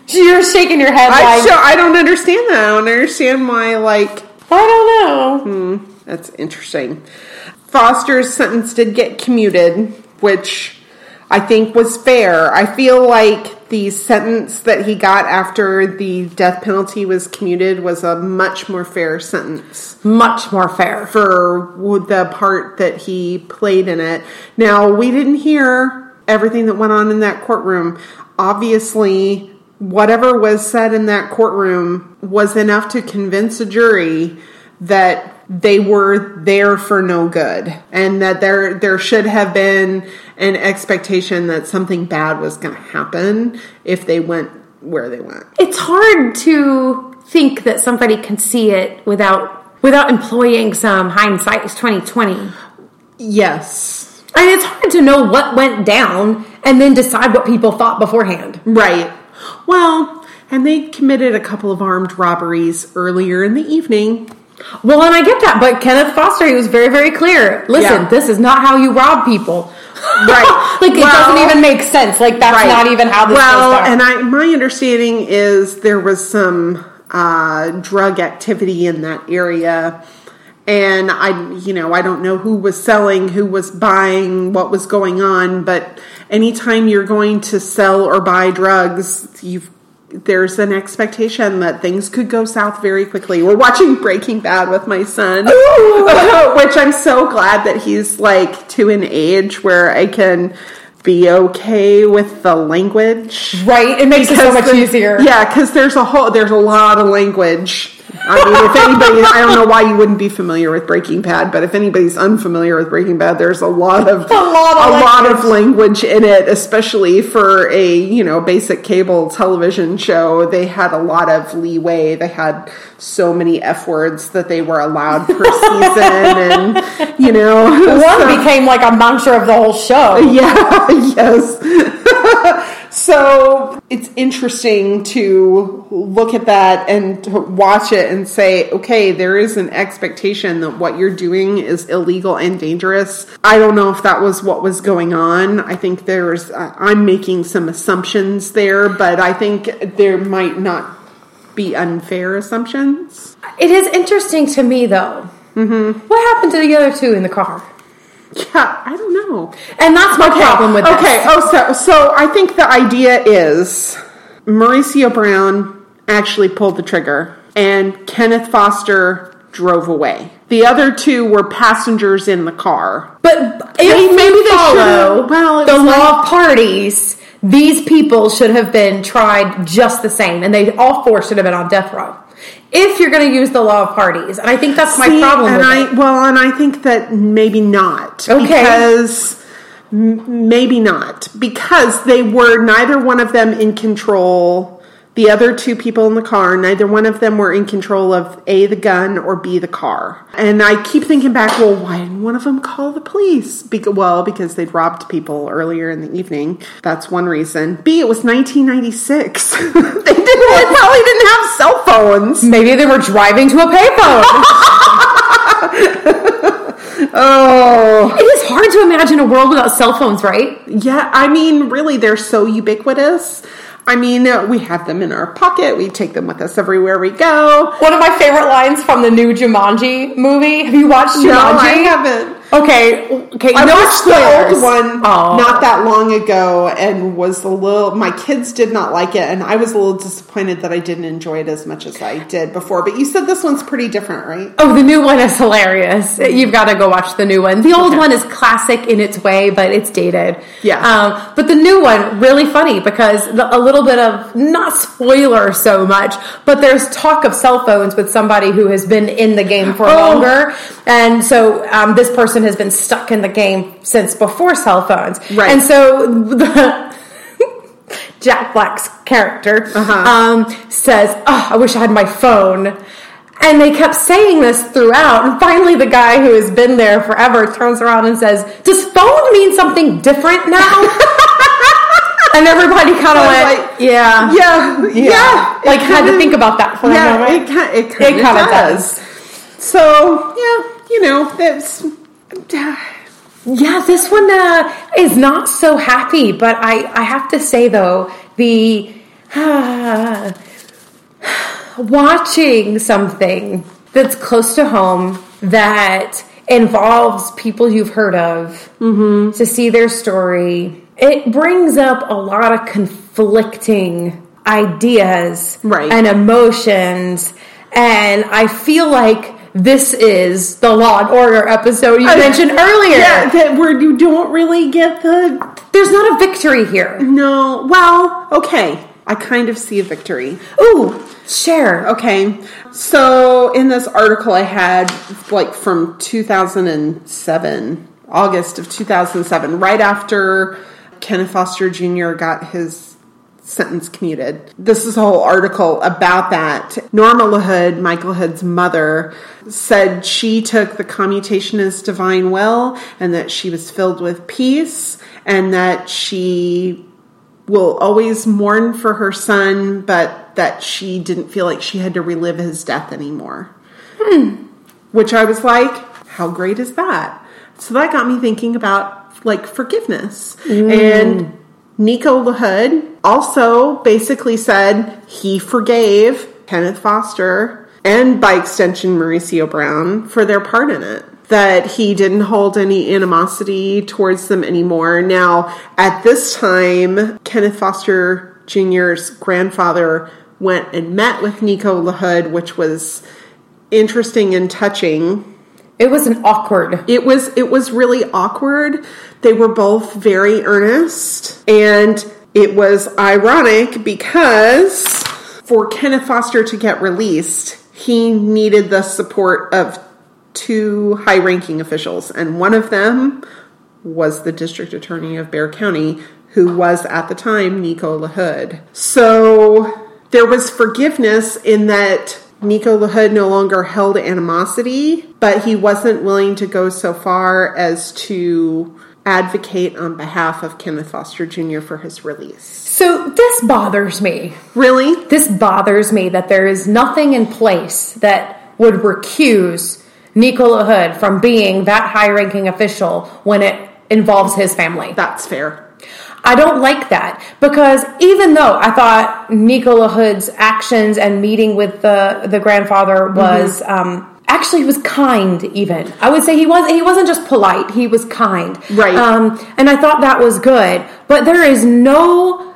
you're shaking your head I, like so, I don't understand that. I don't understand why, like, I don't know. Hmm, that's interesting. Foster's sentence did get commuted, which I think was fair. I feel like the sentence that he got after the death penalty was commuted was a much more fair sentence Much more fair. for the part that he played in it. Now, we didn't hear everything that went on in that courtroom. Obviously, whatever was said in that courtroom was enough to convince a jury that they were there for no good and that there there should have been an expectation that something bad was going to happen if they went where they went. It's hard to think that somebody can see it without without employing some hindsight is twenty twenty. Yes. I And it's hard to know what went down and then decide what people thought beforehand. Right. Well, and they committed a couple of armed robberies earlier in the evening. Well, and I get that, but Kenneth Foster, he was very, very clear. Listen, Yeah. this is not how you rob people. Right. like it doesn't even make sense. Like that's Right. not even how this well, and I my understanding is there was some uh, drug activity in that area. And I, you know, I don't know who was selling, who was buying, what was going on, but anytime you're going to sell or buy drugs, you've there's an expectation that things could go south very quickly. We're watching Breaking Bad with my son, which I'm so glad that he's like to an age where I can be okay with the language. Right? It makes it so much the- easier. Yeah, because there's a whole there's a lot of language. I mean, if anybody, I don't know why you wouldn't be familiar with Breaking Bad, but if anybody's unfamiliar with Breaking Bad, there's a lot of A lot of a lot of language in it, especially for a you know basic cable television show. They had a lot of leeway. They had so many f words that they were allowed per season, and you know, One so- became like a mantra of the whole show. yeah, yes. so it's interesting to look at that and to watch it and say, okay, there is an expectation that what you're doing is illegal and dangerous. I don't know if that was what was going on. I think there's, I'm making some assumptions there, but I think there might not be unfair assumptions. It is interesting to me though. Mm-hmm. What happened to the other two in the car? Yeah, I don't know. And that's my problem with this. Okay. Oh, so so I think the idea is Mauricio Brown actually pulled the trigger, and Kenneth Foster drove away. The other two were passengers in the car. But if Maybe- maybe they follow well, the was law of parties, these people should have been tried just the same, and they all four should have been on death row. If you're going to use the law of parties, and I think that's my See, problem and I, it. Well, and I think that maybe not. Okay. Because m- maybe not because they were neither one of them in control. The other two people in the car, neither one of them were in control of A, the gun, or B, the car. And I keep thinking back, well, why didn't one of them call the police? Because, well, because they'd robbed people earlier in the evening. That's one reason. B, it was 1996. they, didn't, they probably didn't have cell phones. Maybe they were driving to a payphone. Oh. it is hard to imagine a world without cell phones, right? Yeah, I mean, really, they're so ubiquitous. I mean, we have them in our pocket. We take them with us everywhere we go. One of my favorite lines from the new Jumanji movie. Have you watched Jumanji? No, I haven't. Okay, okay. I no watched spoilers. the old one Aw. not that long ago and was a little. My kids did not like it, and I was a little disappointed that I didn't enjoy it as much as I did before. But you said this one's pretty different, right? Oh, the new one is hilarious. You've got to go watch the new one. The old Okay. one is classic in its way, but it's dated. Yeah. Um, but the new one, really funny because the, a little bit of, not spoiler so much, but there's talk of cell phones with somebody who has been in the game for Oh. longer. And so um, this person has been stuck in the game since before cell phones. Right. And so the. Jack Black's character Uh-huh. um, says, oh, I wish I had my phone. And they kept saying this throughout. And finally, the guy who has been there forever turns around and says, Does phone mean something different now? and everybody kind of went, like, Yeah. Yeah, yeah. Like, It had to kinda- think about that for a yeah, moment. it kind it It kind kinda does. does. So yeah, you know, that's Yeah, this one uh, is not so happy, but I, I have to say though, the watching something that's close to home that involves people you've heard of Mm-hmm. to see their story, it brings up a lot of conflicting ideas Right. and emotions, and I feel like. This is the Law and Order episode you mentioned earlier. Yeah, that where you don't really get the There's not a victory here. no. Well, okay, I kind of see a victory. Ooh, share. Okay, so in this article I had like from 2007, August of 2007, right after Kenneth Foster Jr. got his sentence commuted. This is a whole article about that. Norma LaHood, Michael LaHood's mother, said she took the commutation as divine will and that she was filled with peace and that she will always mourn for her son, but that she didn't feel like she had to relive his death anymore. Hmm. Which I was like, how great is that? So that got me thinking about like forgiveness. Mm. And Nico LaHood also basically said he forgave Kenneth Foster and by extension Mauricio Brown for their part in it. That he didn't hold any animosity towards them anymore. Now, at this time, Kenneth Foster Jr.'s grandfather went and met with Nico LaHood, which was interesting and touching It was an awkward. it was it was really awkward. They were both very earnest and it was ironic because for Kenneth Foster to get released, he needed the support of two high-ranking officials and one of them was the district attorney of Bexar County who was at the time Nico LaHood. So there was forgiveness in that Nico LaHood no longer held animosity, but he wasn't willing to go so far as to advocate on behalf of Kenneth Foster Jr. for his release. So this bothers me. Really? This bothers me that there is nothing in place that would recuse Nico LaHood from being that high ranking official when it involves his family. That's fair. I don't like that because even though I thought Nico LaHood's actions and meeting with the the grandfather was um, actually he was kind. Even I would say he was he wasn't just polite; he was kind. Right. Um, and I thought that was good. But there is no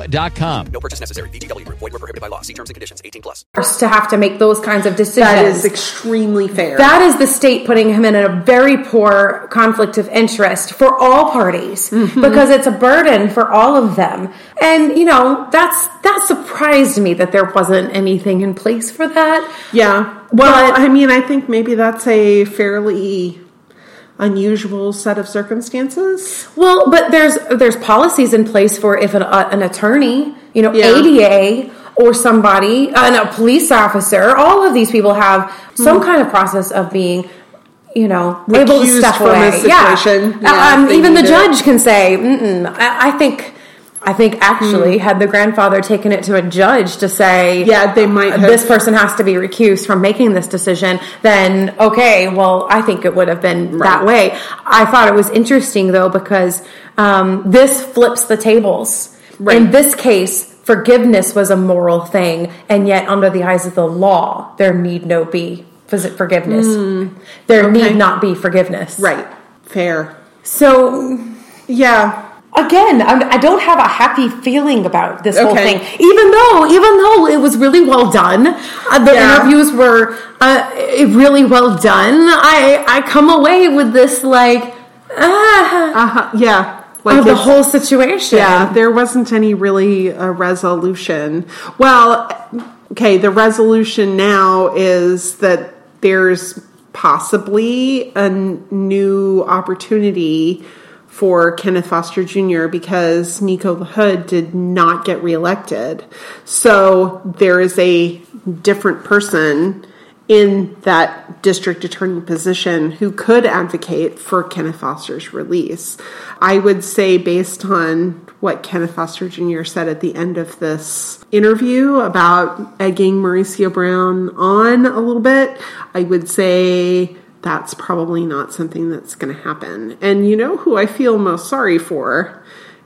chumbacasino.com. No purchase necessary. VGW Group. Void were prohibited by law. See terms and conditions. 18 plus. to have to make those kinds of decisions. That is extremely fair. That is the state putting him in a very poor conflict of interest for all parties mm-hmm. because it's a burden for all of them. And you know, that's that surprised me that there wasn't anything in place for that. yeah. Well, But- I mean, I think maybe that's a fairly unusual set of circumstances. Well, but there's there's policies in place for if an, uh, an attorney, you know, Yeah. ADA or somebody, and a police officer, all of these people have some kind of process of being, you know, able to Accused step from a away. situation. Yeah, Yeah, um, even the need it. judge can say, Mm-mm. I, I think. I think actually, had the grandfather taken it to a judge to say. Yeah, they might have- this person has to be recused from making this decision, then okay, well, I think it would have been that way. I thought it was interesting though because um, this flips the tables. Right. In this case, forgiveness was a moral thing, and yet under the eyes of the law, there need no be forgiveness. There Hmm. Okay. need not be forgiveness. Right. Fair. So Yeah. Again, I'm, I don't have a happy feeling about this whole thing, even though even though it was really well done. Uh, the Yeah. interviews were uh, really well done. I I come away with this like ah Uh-huh. Yeah. Like of the whole situation. Yeah, there wasn't any really a resolution. Well, okay, the resolution now is that there's possibly a n- new opportunity for Kenneth Foster Jr. because Nico Hood did not get reelected. So there is a different person in that district attorney position who could advocate for Kenneth Foster's release. I would say, based on what Kenneth Foster Jr. said at the end of this interview about egging Mauricio Brown on a little bit, I would say that's probably not something that's going to happen. And you know who I feel most sorry for?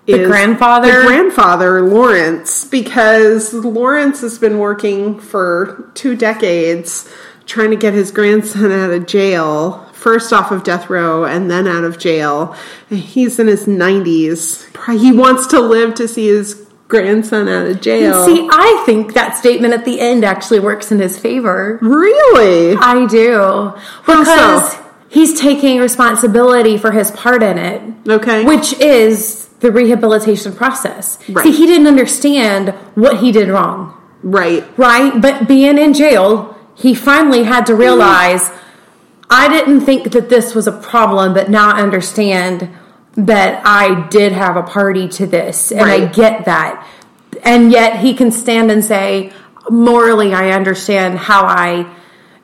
The grandfather? The grandfather, Lawrence, because Lawrence has been working for two decades trying to get his grandson out of jail, first off of death row and then out of jail. He's in his 90s. He wants to live to see his grandson out of jail. See, I think that statement at the end actually works in his favor. really? I do because so? he's taking responsibility for his part in it. Okay. which is the rehabilitation process. Right. See, he didn't understand what he did wrong, Right. right? But being in jail, he finally had to realize I didn't think that this was a problem, but now I understand that I did have a party to this, and I get that. And yet he can stand and say, morally I understand how I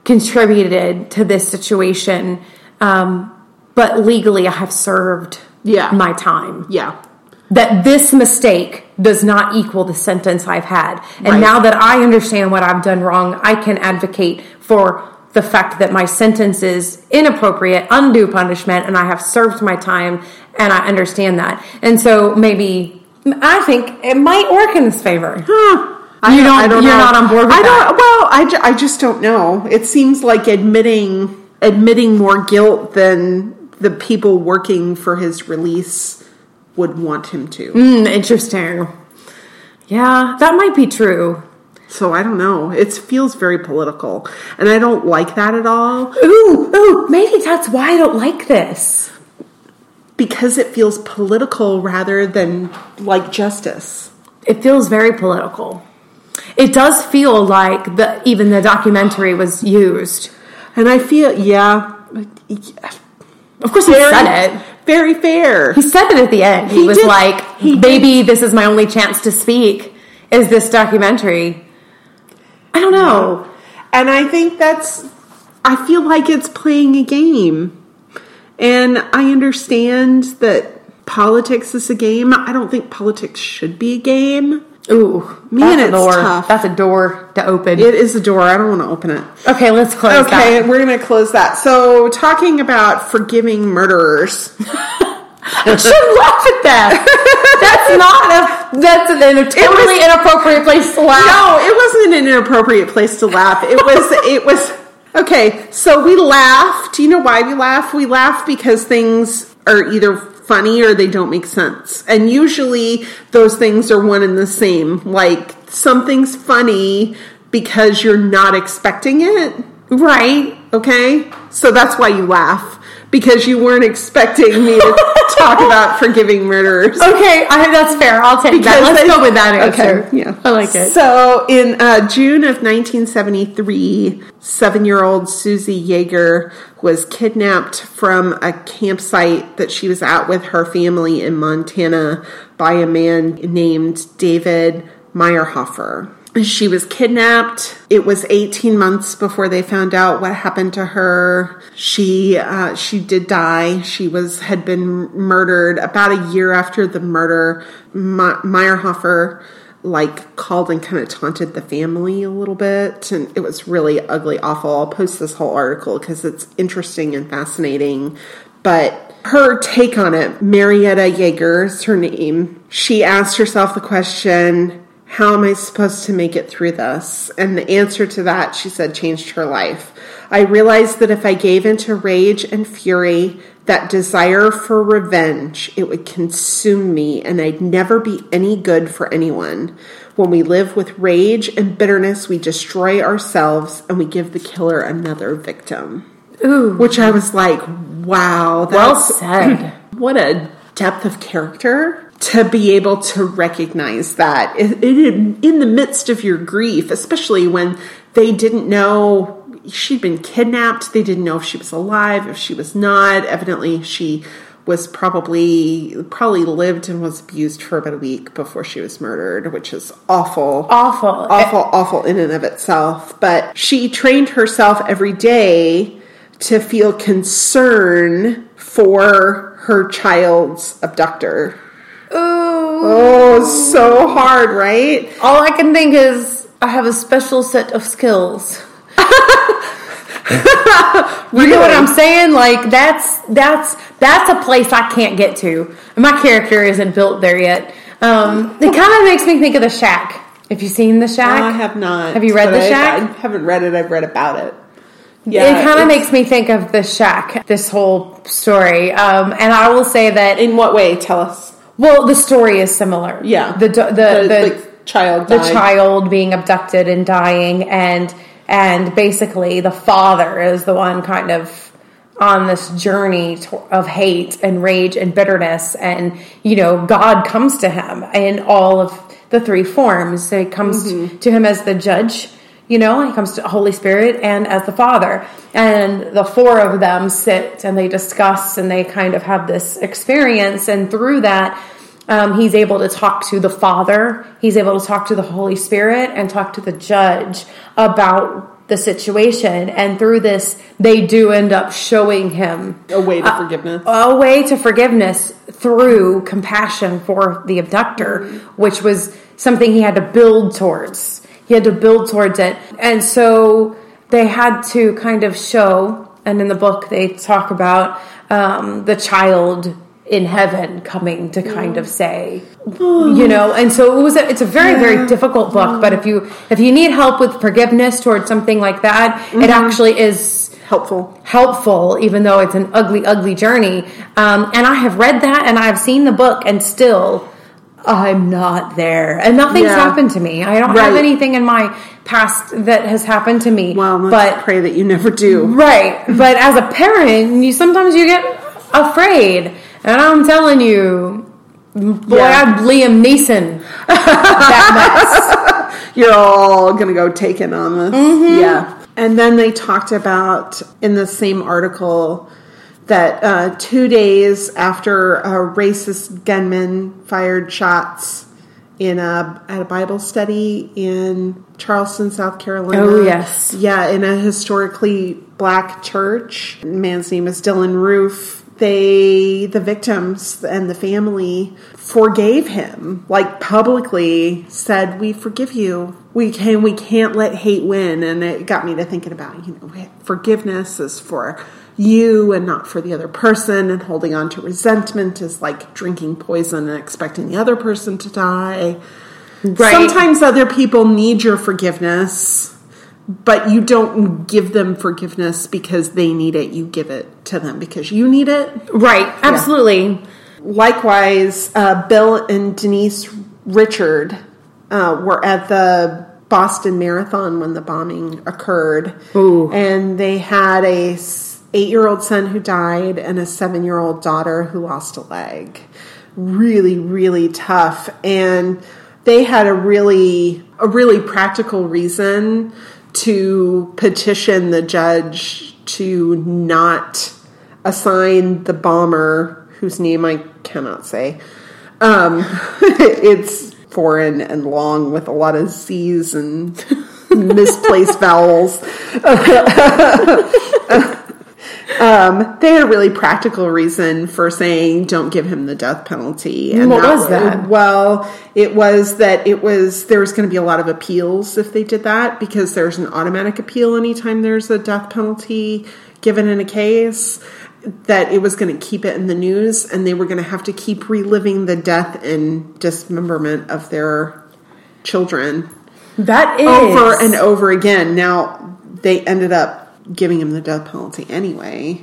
contributed to this situation, um, but legally I have served Yeah. my time. Yeah. That this mistake does not equal the sentence I've had. And Right. now that I understand what I've done wrong, I can advocate for the fact that my sentence is inappropriate, undue punishment, and I have served my time, and I understand that. And so maybe I think it might work in his favor. I You don't- I don't you're know. not on board with I that? don't. Well, I, ju- I just don't know. It seems like admitting admitting more guilt than the people working for his release would want him to. Hmm, interesting. Yeah, that might be true. So I don't know. It feels very political, and I don't like that at all Ooh, ooh, maybe that's why I don't like this. because it feels political rather than like justice. It feels very political. It does feel like the even the documentary was used. And I feel, yeah, Of course, he very, said it. very fair. He said it at the end. He, He was did- like, he did. "Baby, this is my only chance to speak. Is this documentary?" I don't know. And I think that's, I feel like it's playing a game. And I understand that politics is a game. I don't think politics should be a game. Ooh, Man, that's a it's door. tough. That's a door to open. It is a door. I don't want to open it. okay, let's close Okay, that. we're going to close that. So, talking about forgiving murderers. I should laugh at that. that's not a. That's an totally inappropriate place to laugh. No, it wasn't an inappropriate place to laugh. It was, it was, okay, so we laughed. Do you know why we laugh? We laugh because things are either funny or they don't make sense. And usually those things are one and the same. Like something's funny because you're not expecting it. Right. Okay? So that's why you laugh. Because you weren't expecting me to talk about forgiving murderers. Okay, I, that's fair. I'll take that. Let's go with that answer. Okay, yeah. I like it. So, in uh, June of 1973, seven year old Susie Jaeger was kidnapped from a campsite that she was at with her family in Montana by a man named David Meirhofer. She was kidnapped. It was 18 months before they found out what happened to her. She uh, she did die. She was had been murdered about a year after the murder. Meirhofer like called and kind of taunted the family a little bit, and it was really ugly, awful. I'll post this whole article because it's interesting and fascinating. But her take on it, Marietta Jaeger is her name. She asked herself the question, how am I supposed to make it through this? And the answer to that, she said, changed her life. I realized that if I gave into rage and fury, that desire for revenge, it would consume me and I'd never be any good for anyone. When we live with rage and bitterness, we destroy ourselves and we give the killer another victim. Ooh, Which I was like, wow, well said. what a depth of character to be able to recognize that in, in, in the midst of your grief, especially when they didn't know she'd been kidnapped. They didn't know if she was alive, if she was not. Evidently, she was probably probably lived and was abused for about a week before she was murdered, which is awful Awful. awful, awful in and of itself. But she trained herself every day to feel concern for her child's abductor. Ooh. Oh, so hard, right? All I can think is I have a special set of skills. You know what I'm saying? Like that's that's that's a place I can't get to. My character isn't built there yet. Um, it kind of makes me think of the Shack. Have you seen the Shack? I have not. Have you read The I- Shack? I haven't read it. I've read about it. Yeah, it kind of makes me think of the Shack. This whole story, um, and I will say that. In what way? Tell us. Well, the story is similar. Yeah. the the the, the, like, child. the child being abducted and dying and and basically the father is the one kind of on this journey of hate and rage and bitterness and you know god comes to him in all of the three forms he comes mm-hmm. to him as the judge you know he comes to holy spirit and as the father and the four of them sit and they discuss and they kind of have this experience and through that um, he's able to talk to the Father, he's able to talk to the Holy Spirit, and talk to the judge about the situation. And through this, they do end up showing him A way to forgiveness. a way to forgiveness through compassion for the abductor, which was something he had to build towards. He had to build towards it. And so they had to kind of show, and in the book they talk about um, the child in heaven coming to kind of say you know and so it was a, it's a very very difficult book but if you if you need help with forgiveness towards something like that it actually is Helpful. helpful, even though it's an ugly, ugly journey. Um, and I have read that and I've seen the book, and still, I'm not there. And nothing's Yeah. happened to me. I don't have anything in my past that has happened to me. Well, but pray that you never do. right, but as a parent, you sometimes you get afraid, and I'm telling you. Boy, Yeah. I'm Liam Neeson. that mess. You're all gonna go take taken on this. Mm-hmm. Yeah. And then they talked about in the same article that uh, two days after a racist gunman fired shots in a at a Bible study in Charleston, South Carolina. Oh, yes. Yeah, in a historically black church. The man's name is Dylann Roof. They, the victims and the family, forgave him. Like publicly said, "We forgive you. We can. We can't let hate win." And it got me to thinking about you know forgiveness is for you and not for the other person. And holding on to resentment is like drinking poison and expecting the other person to die. Right. Sometimes other people need your forgiveness, but you don't give them forgiveness because they need it. You give it to them because you need it. Right, absolutely. Likewise, uh, Bill and Denise Richard uh, were at the Boston Marathon when the bombing occurred, and they had a eight-year-old son who died and a seven-year-old daughter who lost a leg. Really, really tough, and they had a really a really practical reason to petition the judge to not assign the bomber whose name I cannot say. Um, it's foreign and long with a lot of C's and misplaced vowels. um, they had a really practical reason for saying don't give him the death penalty. And What was that? Well, it was that it was there was going to be a lot of appeals if they did that because there's an automatic appeal anytime there's a death penalty given in a case that it was going to keep it in the news and they were going to have to keep reliving the death and dismemberment of their children That is over and over again. Now they ended up giving him the death penalty anyway,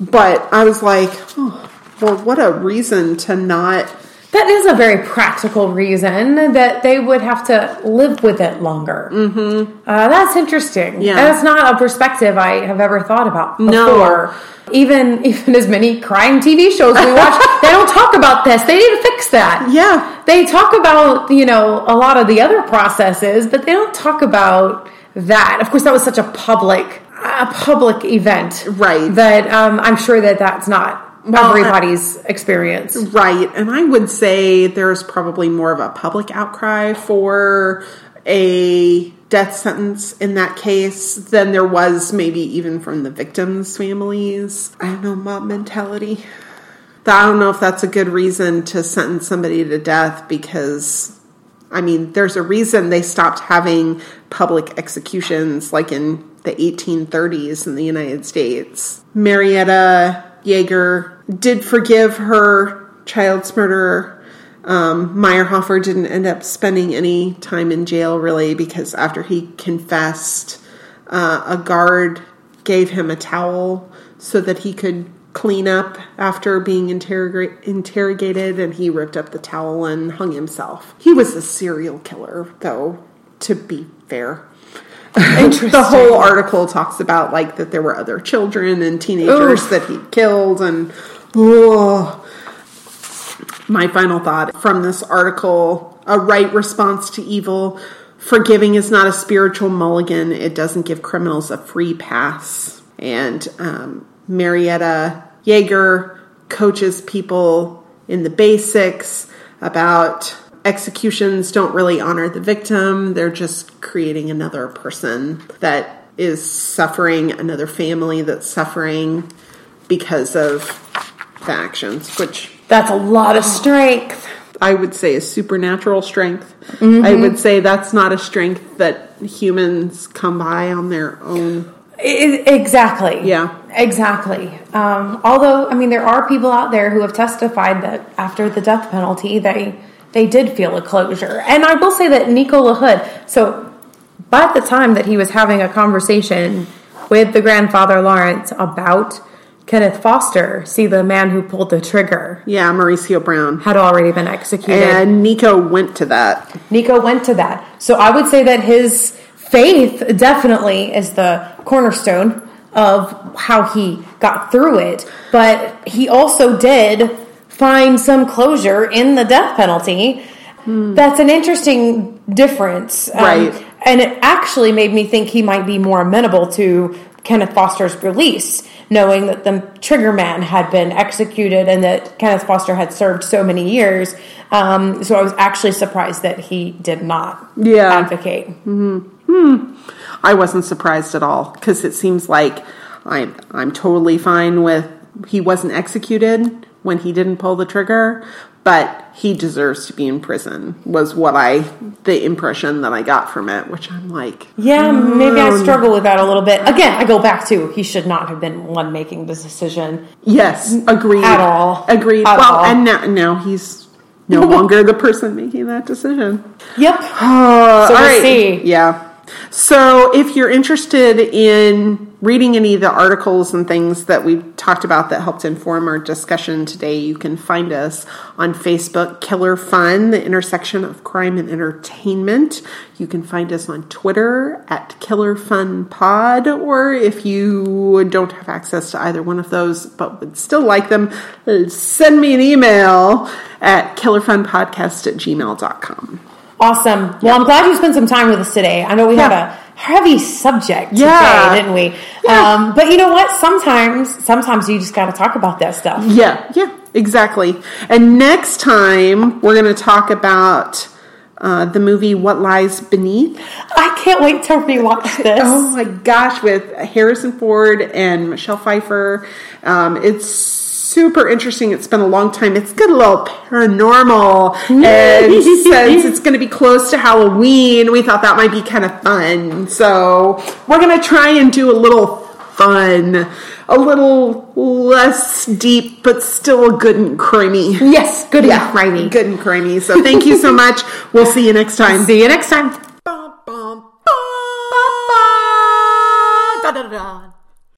but I was like, oh, well, what a reason to not. That is a very practical reason that they would have to live with it longer. Mm-hmm. Uh, that's interesting. Yeah. that's not a perspective I have ever thought about No. before. Even even as many crime TV shows we watch, they don't talk about this. They need to fix that. Yeah. they talk about you know a lot of the other processes, but they don't talk about that. Of course, that was such a public a public event, Right. That um, I'm sure that that's not Well, everybody's experience. Right. And I would say there's probably more of a public outcry for a death sentence in that case than there was maybe even from the victims' families. I don't know, mob mentality. I don't know if that's a good reason to sentence somebody to death because, I mean, there's a reason they stopped having public executions like in the 1830s in the United States. Marietta Jaeger did forgive her child's murderer. Um, Meirhofer didn't end up spending any time in jail really because after he confessed, uh, a guard gave him a towel so that he could clean up after being interroga- interrogated and he ripped up the towel and hung himself. He was a serial killer though, to be fair. The whole article talks about like that there were other children and teenagers that he killed and oh, my final thought from this article a right response to evil. Forgiving is not a spiritual mulligan. It doesn't give criminals a free pass. And um, Marietta Jaeger coaches people in the basics about executions don't really honor the victim. They're just creating another person that is suffering, another family that's suffering because of the actions, which That's a lot of strength. I would say is supernatural strength. Mm-hmm. I would say that's not a strength that humans come by on their own. I- exactly. Yeah. Exactly. Um, although, I mean, there are people out there who have testified that after the death penalty, they they did feel a closure. And I will say that Nico LaHood. So, by the time that he was having a conversation with the grandfather Lawrence about Kenneth Foster, see the man who pulled the trigger Yeah, Mauricio Brown. had already been executed. And Nico went to that. Nico went to that. So I would say that his faith definitely is the cornerstone of how he got through it. But he also did find some closure in the death penalty. That's an interesting difference. Um, Right. and it actually made me think he might be more amenable to Kenneth Foster's release, knowing that the trigger man had been executed and that Kenneth Foster had served so many years. Um, so I was actually surprised that he did not Yeah. advocate. I wasn't surprised at all because it seems like I'm I'm totally fine with he wasn't executed when he didn't pull the trigger, but he deserves to be in prison was what I the impression that I got from it, which I'm like Yeah, maybe I struggle with that a little bit. Again, I go back to he should not have been one making this decision. yes, agreed At all. agreed. At well, all. and now now he's no longer the person making that decision. Yep. Uh, So all we'll see. Yeah. So if you're interested in reading any of the articles and things that we've talked about that helped inform our discussion today, you can find us on Facebook, Killer Fun, the intersection of crime and entertainment. You can find us on Twitter at Killer Fun Pod, or if you don't have access to either one of those but would still like them, send me an email at killerfunpodcast at gmail.com. Awesome. Well, I'm glad you spent some time with us today. I know we had a heavy subject Yeah. today, didn't we? Yeah. Um, but you know what? Sometimes, sometimes you just got to talk about that stuff. Yeah, yeah, exactly. And next time we're going to talk about uh, the movie What Lies Beneath. I can't wait to rewatch this. Oh my gosh, with Harrison Ford and Michelle Pfeiffer. Um, it's super interesting. It's been a long time. It's got a little paranormal. and since it's going to be close to Halloween, we thought that might be kind of fun. So we're going to try and do a little fun, a little less deep, but still good and creamy. Yes, good Yeah, and creamy. Good and creamy. So thank you so much. We'll see you next time. See you next time.